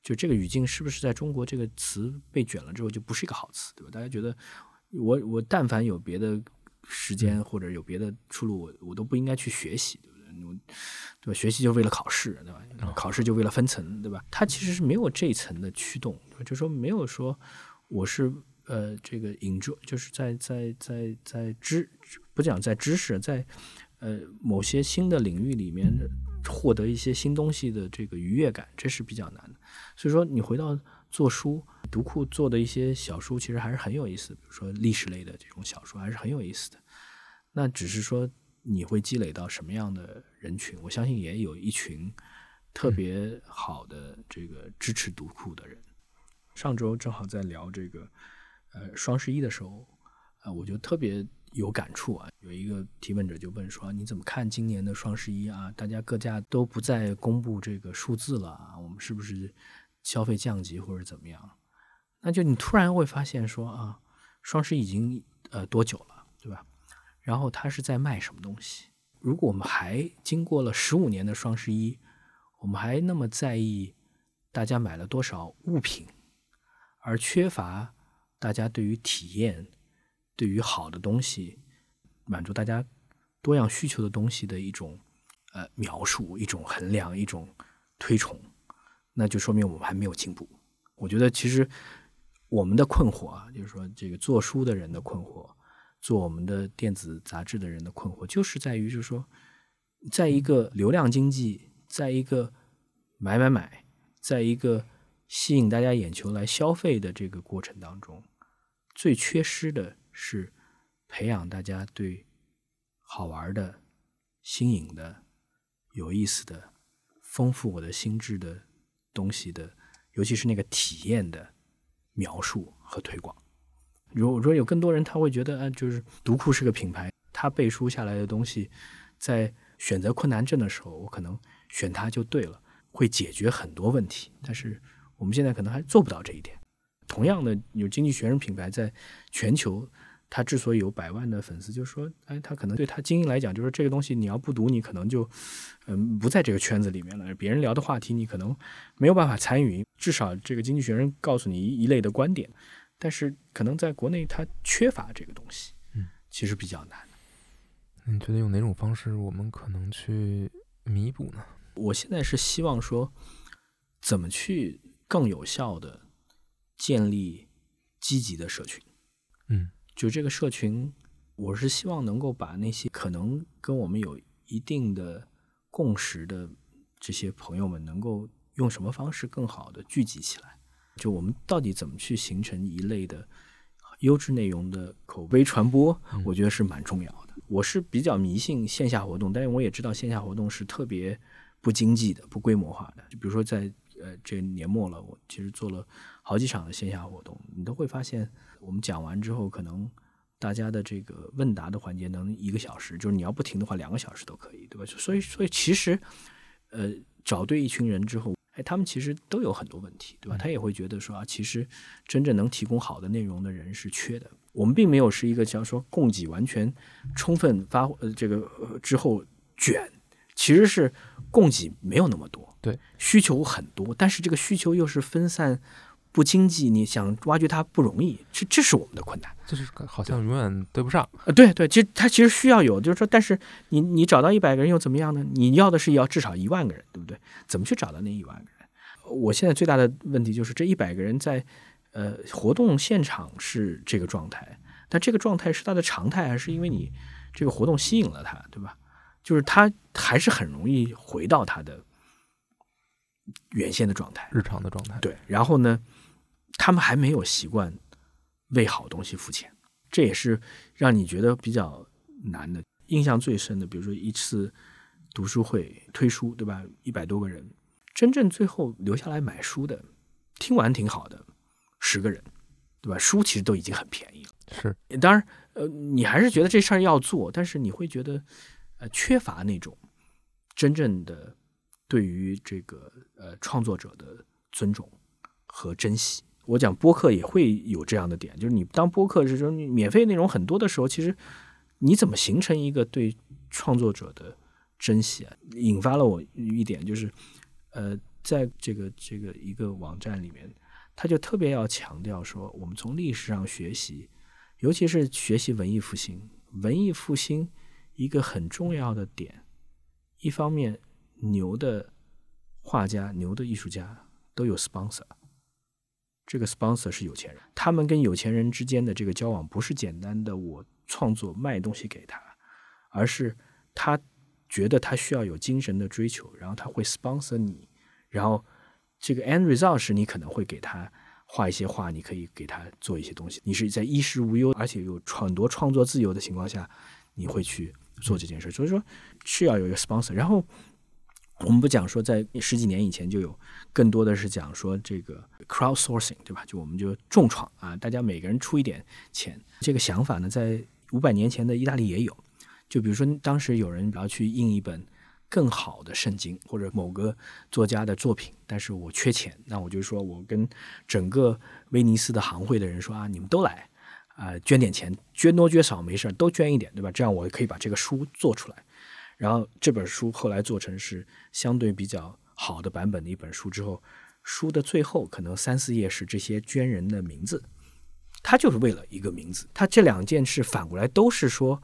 就这个语境是不是在中国这个词被卷了之后就不是一个好词，对吧？大家觉得我我但凡有别的时间或者有别的出路，我我都不应该去学习，对不对？我对吧？学习就是为了考试，对吧？考试就为了分层，对吧？它其实是没有这一层的驱动，对吧就说没有说我是呃这个引着，就是在在在在知不讲在知识，在呃某些新的领域里面获得一些新东西的这个愉悦感，这是比较难的。所以说，你回到做书，读库做的一些小书，其实还是很有意思，比如说历史类的这种小说，还是很有意思的。那只是说你会积累到什么样的人群？我相信也有一群特别好的这个支持读库的人。上周正好在聊这个呃双十一的时候，啊、我就特别有感触啊。有一个提问者就问说：“你怎么看今年的双十一啊？大家各家都不再公布这个数字了啊，我们是不是消费降级或者怎么样？”那就你突然会发现说啊，双十一已经呃多久了，对吧？然后它是在卖什么东西？如果我们还经过了十五年的双十一，我们还那么在意大家买了多少物品，而缺乏大家对于体验、对于好的东西、满足大家多样需求的东西的一种呃描述、一种衡量、一种推崇，那就说明我们还没有进步。我觉得其实我们的困惑啊，就是说这个做书的人的困惑，做我们的电子杂志的人的困惑，就是在于就是说，在一个流量经济，在一个买买买，在一个吸引大家眼球来消费的这个过程当中，最缺失的是培养大家对好玩的、新颖的、有意思的、丰富我的心智的东西的，尤其是那个体验的描述和推广。如果说有更多人他会觉得，啊，就是读库是个品牌，他背书下来的东西，在选择困难症的时候，我可能选它就对了，会解决很多问题。但是我们现在可能还做不到这一点。同样的，有经济学人品牌在全球，它之所以有百万的粉丝，就是说，哎，他可能对他精英来讲，就是这个东西你要不读，你可能就嗯不在这个圈子里面了。别人聊的话题，你可能没有办法参与。至少这个经济学人告诉你一一类的观点，但是可能在国内他缺乏这个东西，嗯，其实比较难。你觉得用哪种方式我们可能去弥补呢？我现在是希望说，怎么去更有效的建立积极的社群。嗯，就这个社群，我是希望能够把那些可能跟我们有一定的共识的这些朋友们，能够用什么方式更好的聚集起来。就我们到底怎么去形成一类的优质内容的口碑传播，我觉得是蛮重要的。我是比较迷信线下活动，但是我也知道线下活动是特别不经济的、不规模化的。就比如说在呃这年末了，我其实做了好几场的线下活动，你都会发现，我们讲完之后，可能大家的这个问答的环节能一个小时，就是你要不停的话，两个小时都可以，对吧？所以，所以其实，呃，找对一群人之后，哎，他们其实都有很多问题，对吧？他也会觉得说啊，其实真正能提供好的内容的人是缺的。我们并没有是一个叫说供给完全充分发呃这个、呃、之后卷，其实是供给没有那么多，对，需求很多，但是这个需求又是分散不经济，你想挖掘它不容易，这这是我们的困难。就是好像永远对不上。呃，对对，其实它其实需要有，就是说，但是你你找到一百个人又怎么样呢？你要的是要至少一万个人，对不对？怎么去找到那一万个人？我现在最大的问题就是这一百个人在呃活动现场是这个状态，但这个状态是他的常态，还是因为你这个活动吸引了他，对吧？就是他还是很容易回到他的原先的状态。日常的状态。对，然后呢，他们还没有习惯为好东西付钱，这也是让你觉得比较难的。印象最深的，比如说一次读书会推书，对吧？一百多个人，真正最后留下来买书的，听完挺好的，十个人，对吧？书其实都已经很便宜了。是，当然，呃，你还是觉得这事儿要做，但是你会觉得，呃，缺乏那种真正的对于这个呃创作者的尊重和珍惜。我讲播客也会有这样的点，就是你当播客是说免费内容很多的时候，其实你怎么形成一个对创作者的珍惜啊？引发了我一点，就是呃，在这个这个一个网站里面，他就特别要强调说，我们从历史上学习。尤其是学习文艺复兴，文艺复兴一个很重要的点，一方面牛的画家、牛的艺术家都有 sponsor，这个 sponsor 是有钱人，他们跟有钱人之间的这个交往不是简单的我创作卖东西给他，而是他觉得他需要有精神的追求，然后他会 sponsor 你，然后这个 end result 是你可能会给他。画一些画，你可以给他做一些东西。你是在衣食无忧，而且有很多创作自由的情况下，你会去做这件事。所以说是要有一个 sponsor。然后我们不讲说，在十几年以前就有，更多的是讲说这个 crowdsourcing，对吧？就我们就重创啊，大家每个人出一点钱。这个想法呢，在五百年前的意大利也有。就比如说，当时有人要去印一本。更好的圣经或者某个作家的作品，但是我缺钱，那我就说我跟整个威尼斯的行会的人说啊，你们都来啊，捐点钱，捐多捐少没事儿都捐一点，对吧？这样我可以把这个书做出来。然后这本书后来做成是相对比较好的版本的一本书之后，书的最后可能三四页是这些捐人的名字，他就是为了一个名字。他这两件事反过来都是说，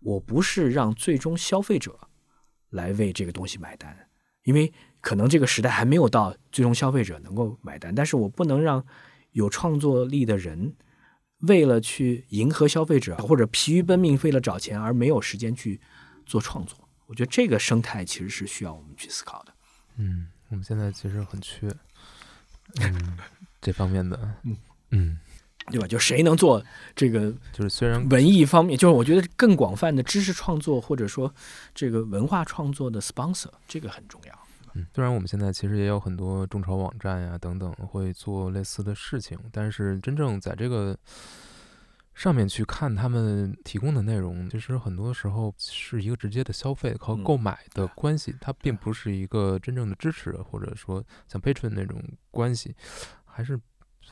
我不是让最终消费者。来为这个东西买单，因为可能这个时代还没有到最终消费者能够买单，但是我不能让有创作力的人为了去迎合消费者或者疲于奔命为了找钱而没有时间去做创作。我觉得这个生态其实是需要我们去思考的。嗯，我们现在其实很缺，[laughs] 嗯，这方面的，嗯嗯。对吧？就谁能做这个？就是虽然文艺方面，就是我觉得更广泛的知识创作，或者说这个文化创作的 sponsor，这个很重要。嗯，虽然我们现在其实也有很多众筹网站呀等等会做类似的事情，但是真正在这个上面去看他们提供的内容，其实很多时候是一个直接的消费和购买的关系，它并不是一个真正的支持，或者说像 patron 那种关系，还是。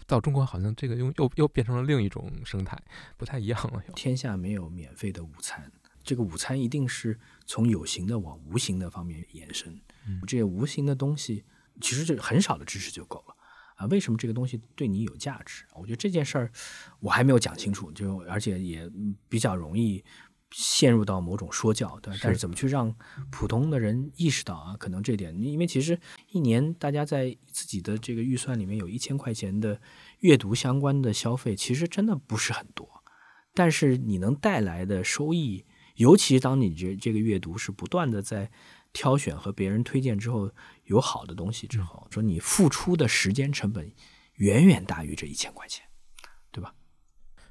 到中国好像这个又又又变成了另一种生态，不太一样了。天下没有免费的午餐，这个午餐一定是从有形的往无形的方面延伸。这些无形的东西，其实这很少的知识就够了啊。为什么这个东西对你有价值？我觉得这件事儿我还没有讲清楚，就而且也比较容易。陷入到某种说教，对，但是怎么去让普通的人意识到啊？可能这点，因为其实一年大家在自己的这个预算里面有一千块钱的阅读相关的消费，其实真的不是很多。但是你能带来的收益，尤其当你这这个阅读是不断的在挑选和别人推荐之后有好的东西之后，说你付出的时间成本远远大于这一千块钱。对吧？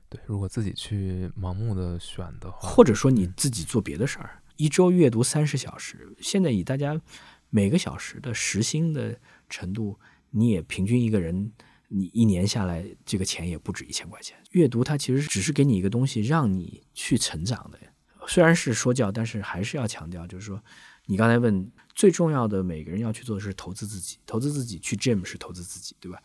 对，如果自己去盲目的选的话，或者说你自己做别的事儿，一周阅读三十小时，现在以大家每个小时的时薪的程度，你也平均一个人，你一年下来这个钱也不止一千块钱。阅读它其实只是给你一个东西，让你去成长的。虽然是说教，但是还是要强调，就是说，你刚才问最重要的，每个人要去做的是投资自己，投资自己去 gym 是投资自己，对吧？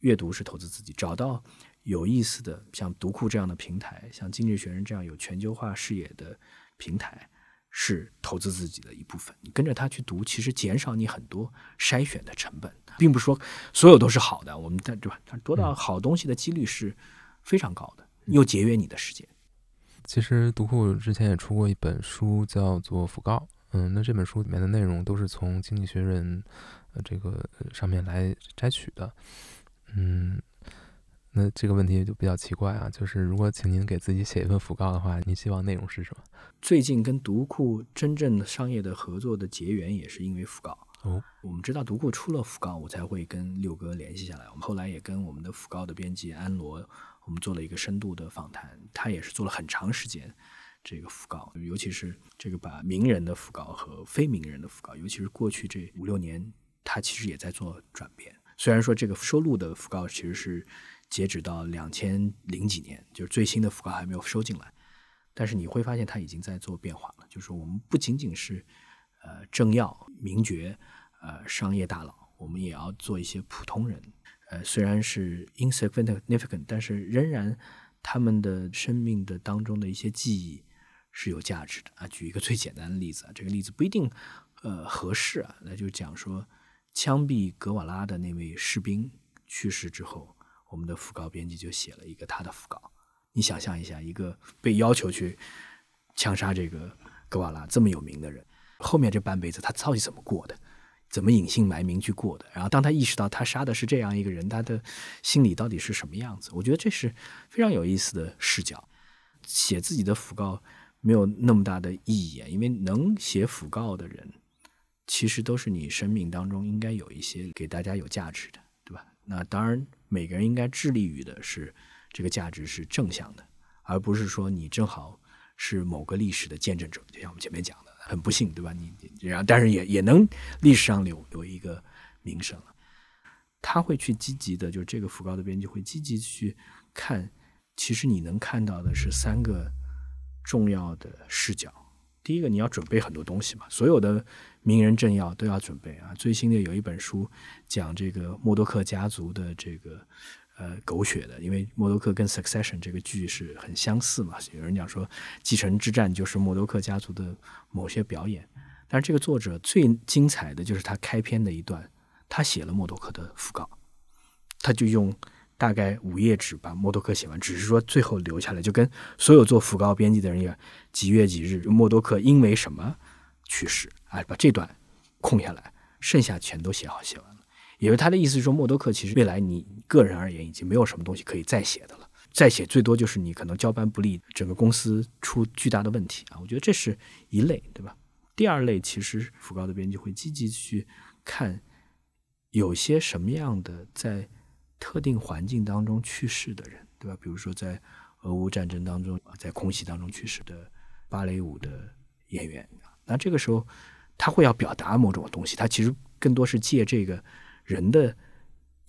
阅读是投资自己，找到。有意思的，像读库这样的平台，像经济学人这样有全球化视野的平台，是投资自己的一部分。你跟着他去读，其实减少你很多筛选的成本，并不是说所有都是好的。我们但对吧？得到好东西的几率是非常高的，又节约你的时间。其实读库之前也出过一本书，叫做《讣告》。嗯，那这本书里面的内容都是从经济学人呃这个上面来摘取的。嗯。那这个问题就比较奇怪啊，就是如果请您给自己写一份讣告的话，您希望内容是什么？最近跟读库真正的商业的合作的结缘也是因为讣告哦。我们知道读库出了讣告，我才会跟六哥联系下来。我们后来也跟我们的讣告的编辑安罗，我们做了一个深度的访谈，他也是做了很长时间这个讣告，尤其是这个把名人的讣告和非名人的讣告，尤其是过去这五六年，它其实也在做转变。虽然说这个收录的讣告其实是截止到两千零几年，就是最新的讣告还没有收进来，但是你会发现它已经在做变化了。就是我们不仅仅是呃政要、名爵、呃商业大佬，我们也要做一些普通人。呃，虽然是 insignificant，但是仍然他们的生命的当中的一些记忆是有价值的啊。举一个最简单的例子啊，这个例子不一定呃合适啊，那就讲说枪毙格瓦拉的那位士兵去世之后，我们的讣告编辑就写了一个他的讣告。你想象一下，一个被要求去枪杀这个格瓦拉这么有名的人，后面这半辈子他到底怎么过的？怎么隐姓埋名去过的？然后当他意识到他杀的是这样一个人，他的心里到底是什么样子？我觉得这是非常有意思的视角。写自己的讣告没有那么大的意义啊，因为能写讣告的人，其实都是你生命当中应该有一些给大家有价值的，对吧？那当然，每个人应该致力于的是这个价值是正向的，而不是说你正好是某个历史的见证者，就像我们前面讲的。很不幸，对吧？你然后，但是也也能历史上留有一个名声。他会去积极的，就是这个讣告的编辑会积极去看。其实你能看到的是三个重要的视角。第一个，你要准备很多东西嘛，所有的名人政要都要准备啊。最新的有一本书讲这个默多克家族的这个。呃，狗血的，因为默多克跟《Succession》这个剧是很相似嘛。有人讲说，《继承之战》就是默多克家族的某些表演。但是这个作者最精彩的就是他开篇的一段，他写了默多克的讣告，他就用大概五页纸把默多克写完，只是说最后留下来，就跟所有做讣告编辑的人一样，几月几日默多克因为什么去世，哎，把这段空下来，剩下全都写好写完了。因为他的意思是说，默多克其实未来你个人而言已经没有什么东西可以再写的了，再写最多就是你可能交班不利，整个公司出巨大的问题啊。我觉得这是一类，对吧？第二类其实讣告的编辑会积极去看有些什么样的在特定环境当中去世的人，对吧？比如说在俄乌战争当中，在空袭当中去世的芭蕾舞的演员，那这个时候他会要表达某种东西，他其实更多是借这个。人的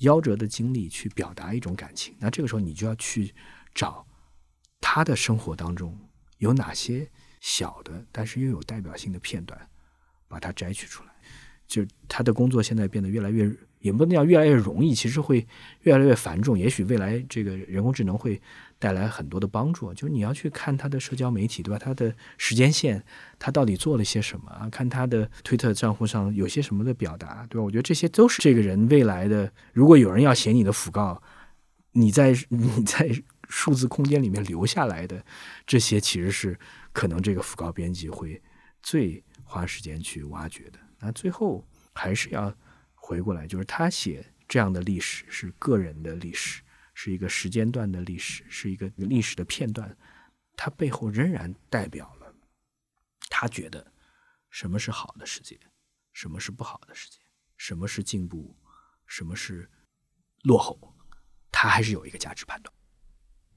夭折的经历去表达一种感情，那这个时候你就要去找他的生活当中有哪些小的，但是又有代表性的片段，把它摘取出来。就他的工作现在变得越来越。也不能叫越来越容易，其实会越来越繁重。也许未来这个人工智能会带来很多的帮助。就是你要去看他的社交媒体，对吧？他的时间线，他到底做了些什么啊？看他的推特账户上有些什么的表达，对吧？我觉得这些都是这个人未来的。如果有人要写你的讣告，你在 [laughs] 你在数字空间里面留下来的这些，其实是可能这个讣告编辑会最花时间去挖掘的。那最后还是要。回过来，就是他写这样的历史是个人的历史，是一个时间段的历史，是一个历史的片段。它背后仍然代表了他觉得什么是好的世界，什么是不好的世界，什么是进步，什么是落后。他还是有一个价值判断。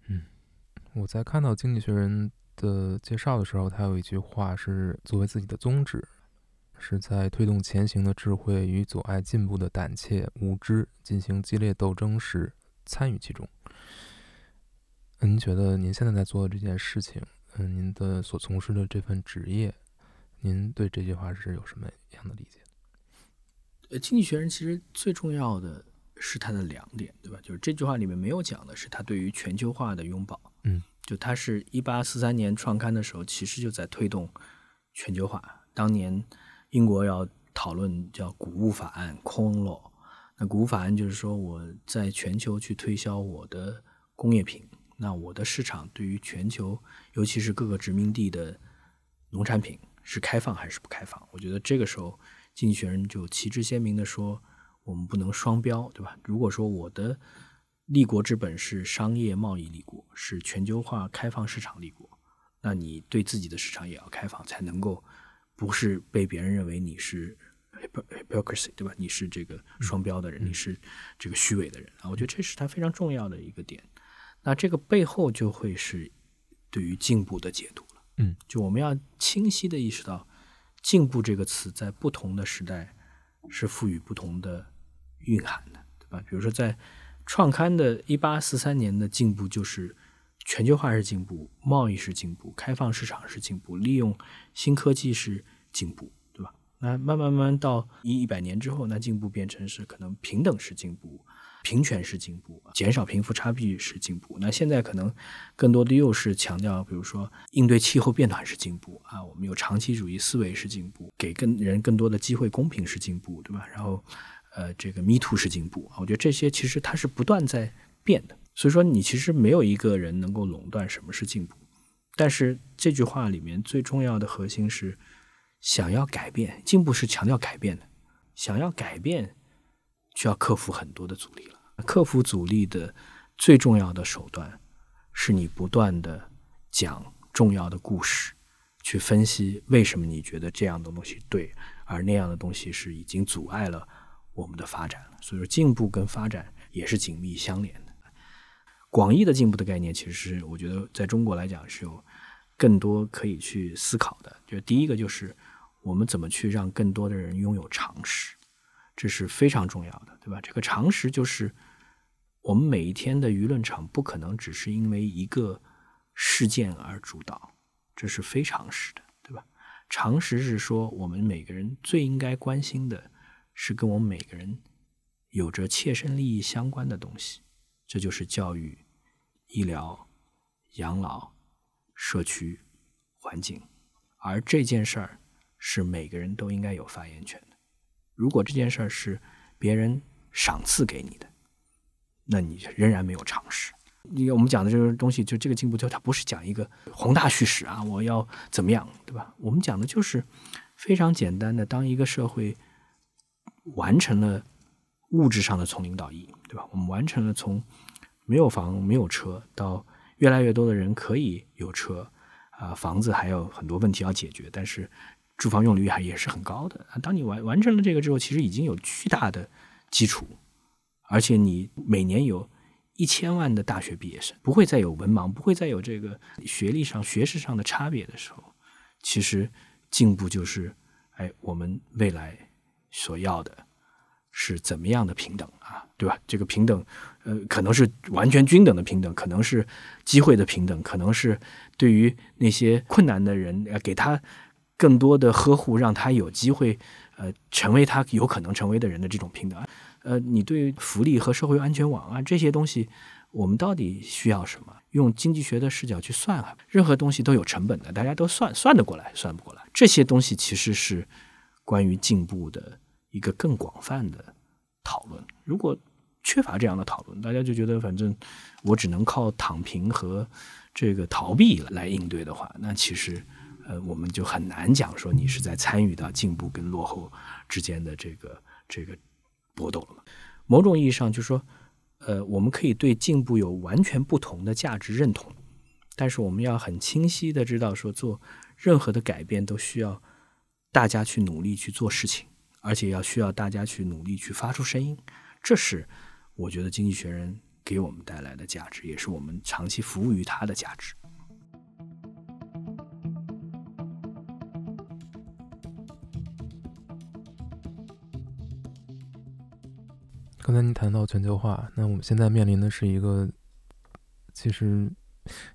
嗯，我在看到《经济学人》的介绍的时候，他有一句话是作为自己的宗旨。是在推动前行的智慧与阻碍进步的胆怯无知进行激烈斗争时参与其中。您觉得您现在在做的这件事情，嗯，您的所从事的这份职业，您对这句话是有什么样的理解？呃，经济学人其实最重要的是他的两点，对吧？就是这句话里面没有讲的是他对于全球化的拥抱。嗯，就他是一八四三年创刊的时候，其实就在推动全球化。当年。英国要讨论叫谷物法案 （Corn Law），那谷物法案就是说我在全球去推销我的工业品，那我的市场对于全球，尤其是各个殖民地的农产品是开放还是不开放？我觉得这个时候，经济学人就旗帜鲜明的说，我们不能双标，对吧？如果说我的立国之本是商业贸易立国，是全球化开放市场立国，那你对自己的市场也要开放，才能够。不是被别人认为你是 hypocrisy，对吧？你是这个双标的人，你是这个虚伪的人啊！我觉得这是他非常重要的一个点。那这个背后就会是对于进步的解读了。嗯，就我们要清晰的意识到，进步这个词在不同的时代是赋予不同的蕴含的，对吧？比如说在创刊的一八四三年的进步就是全球化是进步，贸易是进步，开放市场是进步，利用新科技是进步，对吧？那慢慢慢到一一百年之后，那进步变成是可能平等是进步，平权是进步，减少贫富差距是进步。那现在可能更多的又是强调，比如说应对气候变暖是进步啊，我们有长期主义思维是进步，给更人更多的机会，公平是进步，对吧？然后。呃，这个 Me Too 是进步啊，我觉得这些其实它是不断在变的，所以说你其实没有一个人能够垄断什么是进步。但是这句话里面最重要的核心是，想要改变，进步是强调改变的，想要改变，需要克服很多的阻力了。克服阻力的最重要的手段，是你不断的讲重要的故事，去分析为什么你觉得这样的东西对，而那样的东西是已经阻碍了。我们的发展了，所以说进步跟发展也是紧密相连的。广义的进步的概念，其实是我觉得在中国来讲是有更多可以去思考的。就第一个就是我们怎么去让更多的人拥有常识，这是非常重要的，对吧？这个常识就是我们每一天的舆论场不可能只是因为一个事件而主导，这是非常识的，对吧？常识是说我们每个人最应该关心的。是跟我们每个人有着切身利益相关的东西，这就是教育、医疗、养老、社区、环境，而这件事儿是每个人都应该有发言权的。如果这件事儿是别人赏赐给你的，那你仍然没有常识。你我们讲的这个东西，就这个进步，就它不是讲一个宏大叙事啊，我要怎么样，对吧？我们讲的就是非常简单的，当一个社会。完成了物质上的从零到一，对吧？我们完成了从没有房、没有车到越来越多的人可以有车，啊，房子还有很多问题要解决，但是住房用率还也是很高的。当你完完成了这个之后，其实已经有巨大的基础，而且你每年有一千万的大学毕业生，不会再有文盲，不会再有这个学历上、学识上的差别的时候，其实进步就是，哎，我们未来。所要的是怎么样的平等啊，对吧？这个平等，呃，可能是完全均等的平等，可能是机会的平等，可能是对于那些困难的人，呃，给他更多的呵护，让他有机会，呃，成为他有可能成为的人的这种平等。呃，你对福利和社会安全网啊这些东西，我们到底需要什么？用经济学的视角去算啊，任何东西都有成本的，大家都算算得过来，算不过来。这些东西其实是。关于进步的一个更广泛的讨论，如果缺乏这样的讨论，大家就觉得反正我只能靠躺平和这个逃避来应对的话，那其实呃我们就很难讲说你是在参与到进步跟落后之间的这个这个搏斗了嘛？某种意义上，就说呃我们可以对进步有完全不同的价值认同，但是我们要很清晰的知道说做任何的改变都需要。大家去努力去做事情，而且要需要大家去努力去发出声音，这是我觉得《经济学人》给我们带来的价值，也是我们长期服务于他的价值。刚才您谈到全球化，那我们现在面临的是一个其实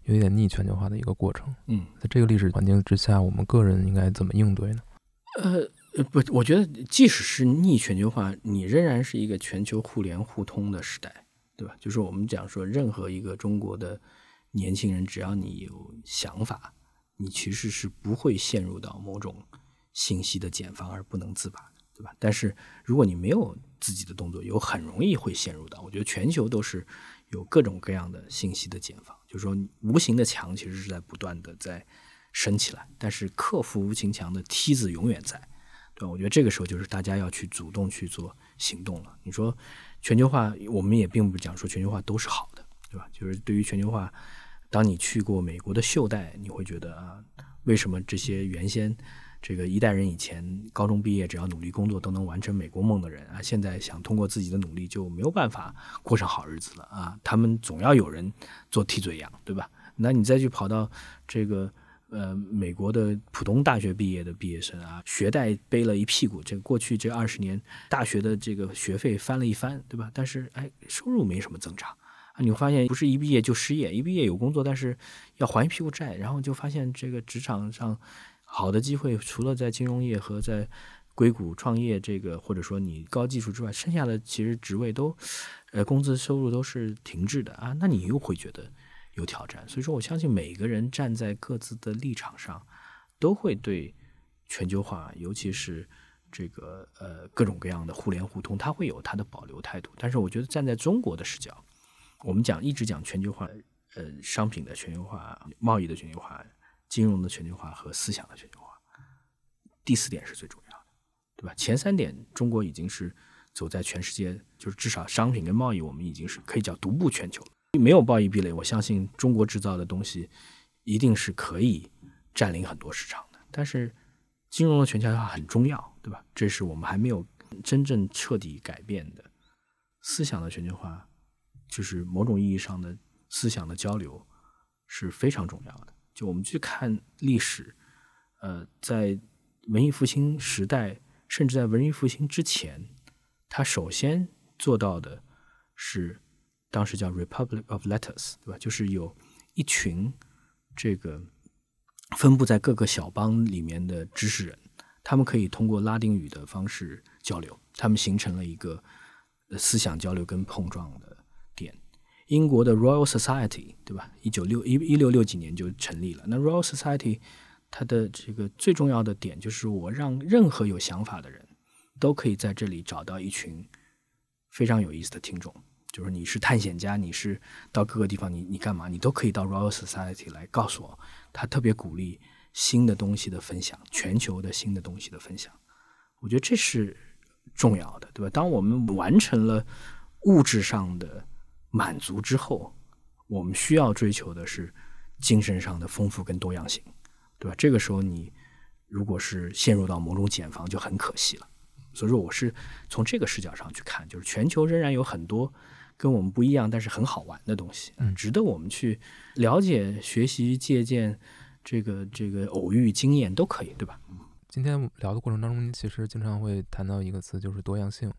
有一点逆全球化的一个过程。嗯，在这个历史环境之下，我们个人应该怎么应对呢？呃呃不，我觉得即使是逆全球化，你仍然是一个全球互联互通的时代，对吧？就是我们讲说，任何一个中国的年轻人，只要你有想法，你其实是不会陷入到某种信息的茧房而不能自拔，对吧？但是如果你没有自己的动作，有很容易会陷入到。我觉得全球都是有各种各样的信息的茧房，就是说无形的墙其实是在不断的在。升起来，但是克服无情墙的梯子永远在，对？我觉得这个时候就是大家要去主动去做行动了。你说全球化，我们也并不讲说全球化都是好的，对吧？就是对于全球化，当你去过美国的袖带，你会觉得啊，为什么这些原先这个一代人以前高中毕业只要努力工作都能完成美国梦的人啊，现在想通过自己的努力就没有办法过上好日子了啊？他们总要有人做替罪羊，对吧？那你再去跑到这个。呃美国的普通大学毕业的毕业生啊，学贷背了一屁股，这个过去这二十年大学的这个学费翻了一番，对吧？但是哎，收入没什么增长啊，你会发现不是一毕业就失业，一毕业有工作，但是要还一屁股债，然后就发现这个职场上好的机会除了在金融业和在硅谷创业这个，或者说你高技术之外，剩下的其实职位都，呃，工资收入都是停滞的啊，那你又会觉得有挑战。所以说我相信每个人站在各自的立场上，都会对全球化，尤其是这个呃各种各样的互联互通，它会有它的保留态度。但是我觉得站在中国的视角，我们讲一直讲全球化，呃，商品的全球化、贸易的全球化、金融的全球化和思想的全球化，第四点是最重要的。对吧？前三点中国已经是走在全世界，就是至少商品跟贸易，我们已经是可以叫独步全球了。没有贸易壁垒，我相信中国制造的东西一定是可以占领很多市场的。但是金融的全球化很重要，对吧？这是我们还没有真正彻底改变的。思想的全球化，就是某种意义上的思想的交流是非常重要的。就我们去看历史，呃，在文艺复兴时代。甚至在文艺复兴之前，他首先做到的是当时叫 Republic of Letters，对吧？就是有一群这个分布在各个小邦里面的知识人，他们可以通过拉丁语的方式交流，他们形成了一个思想交流跟碰撞的点。英国的 Royal Society，对吧？一九六一一六六几年就成立了。那 Royal Society。它的这个最重要的点就是，我让任何有想法的人都可以在这里找到一群非常有意思的听众。就是你是探险家，你是到各个地方，你你干嘛，你都可以到 Royal Society 来告诉我。他特别鼓励新的东西的分享，全球的新的东西的分享。我觉得这是重要的，对吧？当我们完成了物质上的满足之后，我们需要追求的是精神上的丰富跟多样性。对吧？这个时候你如果是陷入到某种茧房，就很可惜了。所以说，我是从这个视角上去看，就是全球仍然有很多跟我们不一样，但是很好玩的东西，嗯，值得我们去了解、学习、借鉴。这个这个偶遇经验都可以，对吧？今天聊的过程当中，其实经常会谈到一个词，就是多样性。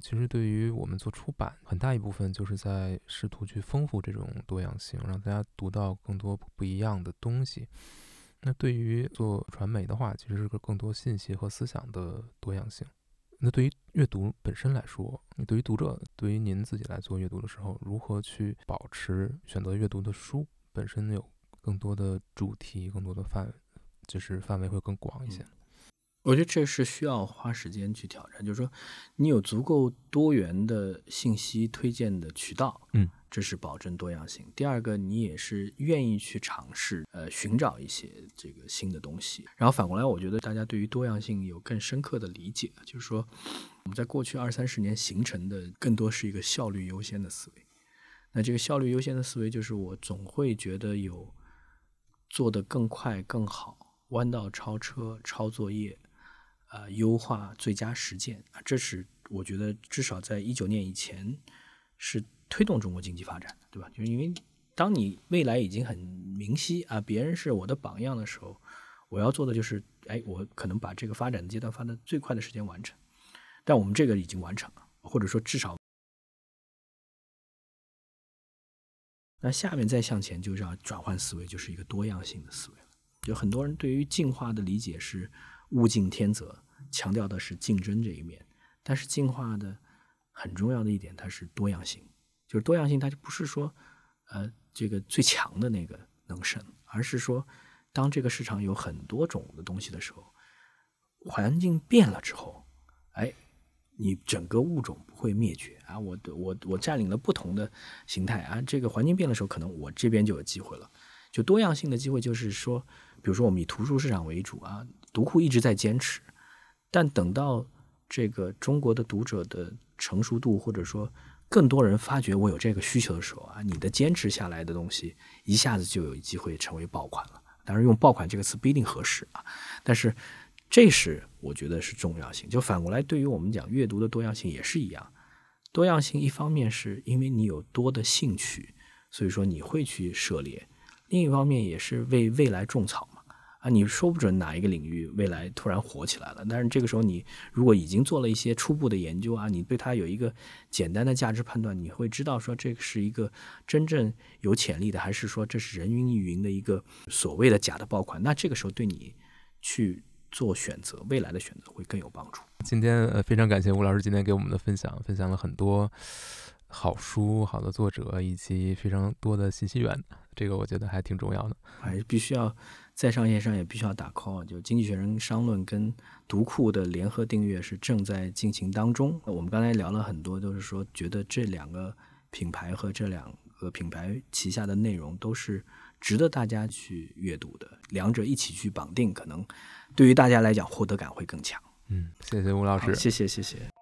其实对于我们做出版，很大一部分就是在试图去丰富这种多样性，让大家读到更多不一样的东西。那对于做传媒的话，其实是个更多信息和思想的多样性。那对于阅读本身来说，你对于读者，对于您自己来做阅读的时候，如何去保持选择阅读的书本身有更多的主题、更多的范，就是范围会更广一些？我觉得这是需要花时间去挑战，就是说，你有足够多元的信息推荐的渠道，嗯，这是保证多样性。第二个，你也是愿意去尝试，呃，寻找一些这个新的东西。然后反过来，我觉得大家对于多样性有更深刻的理解，就是说，我们在过去二三十年形成的更多是一个效率优先的思维。那这个效率优先的思维，就是我总会觉得有做得更快、更好，弯道超车、抄作业。啊，优化最佳实践啊，这是我觉得至少在一九年以前是推动中国经济发展的，对吧？就是因为当你未来已经很明晰啊，别人是我的榜样的时候，我要做的就是，哎，我可能把这个发展的阶段发的最快的时间完成。但我们这个已经完成了，或者说至少，那下面再向前就是要转换思维，就是一个多样性的思维了。就很多人对于进化的理解是。物竞天择，强调的是竞争这一面，但是进化的很重要的一点，它是多样性。就是多样性，它就不是说，呃，这个最强的那个能胜，而是说，当这个市场有很多种的东西的时候，环境变了之后，哎，你整个物种不会灭绝啊！我我我占领了不同的形态啊，这个环境变的时候，可能我这边就有机会了。就多样性的机会，就是说，比如说我们以图书市场为主啊。读库一直在坚持，但等到这个中国的读者的成熟度，或者说更多人发觉我有这个需求的时候啊，你的坚持下来的东西一下子就有机会成为爆款了。当然，用爆款这个词不一定合适啊，但是这是我觉得是重要性。就反过来，对于我们讲阅读的多样性也是一样。多样性一方面是因为你有多的兴趣，所以说你会去涉猎；另一方面也是为未来种草嘛。啊，你说不准哪一个领域未来突然火起来了。但是这个时候，你如果已经做了一些初步的研究啊，你对它有一个简单的价值判断，你会知道说这个是一个真正有潜力的，还是说这是人云亦云的一个所谓的假的爆款。那这个时候对你去做选择，未来的选择会更有帮助。今天呃，非常感谢吴老师今天给我们的分享，分享了很多好书、好的作者以及非常多的信息源，这个我觉得还挺重要的。还是必须要在上线上也必须要打 call，就《经济学人》商论跟读库的联合订阅是正在进行当中。我们刚才聊了很多，就是说觉得这两个品牌和这两个品牌旗下的内容都是值得大家去阅读的，两者一起去绑定，可能对于大家来讲获得感会更强。嗯，谢谢吴老师，谢谢谢谢。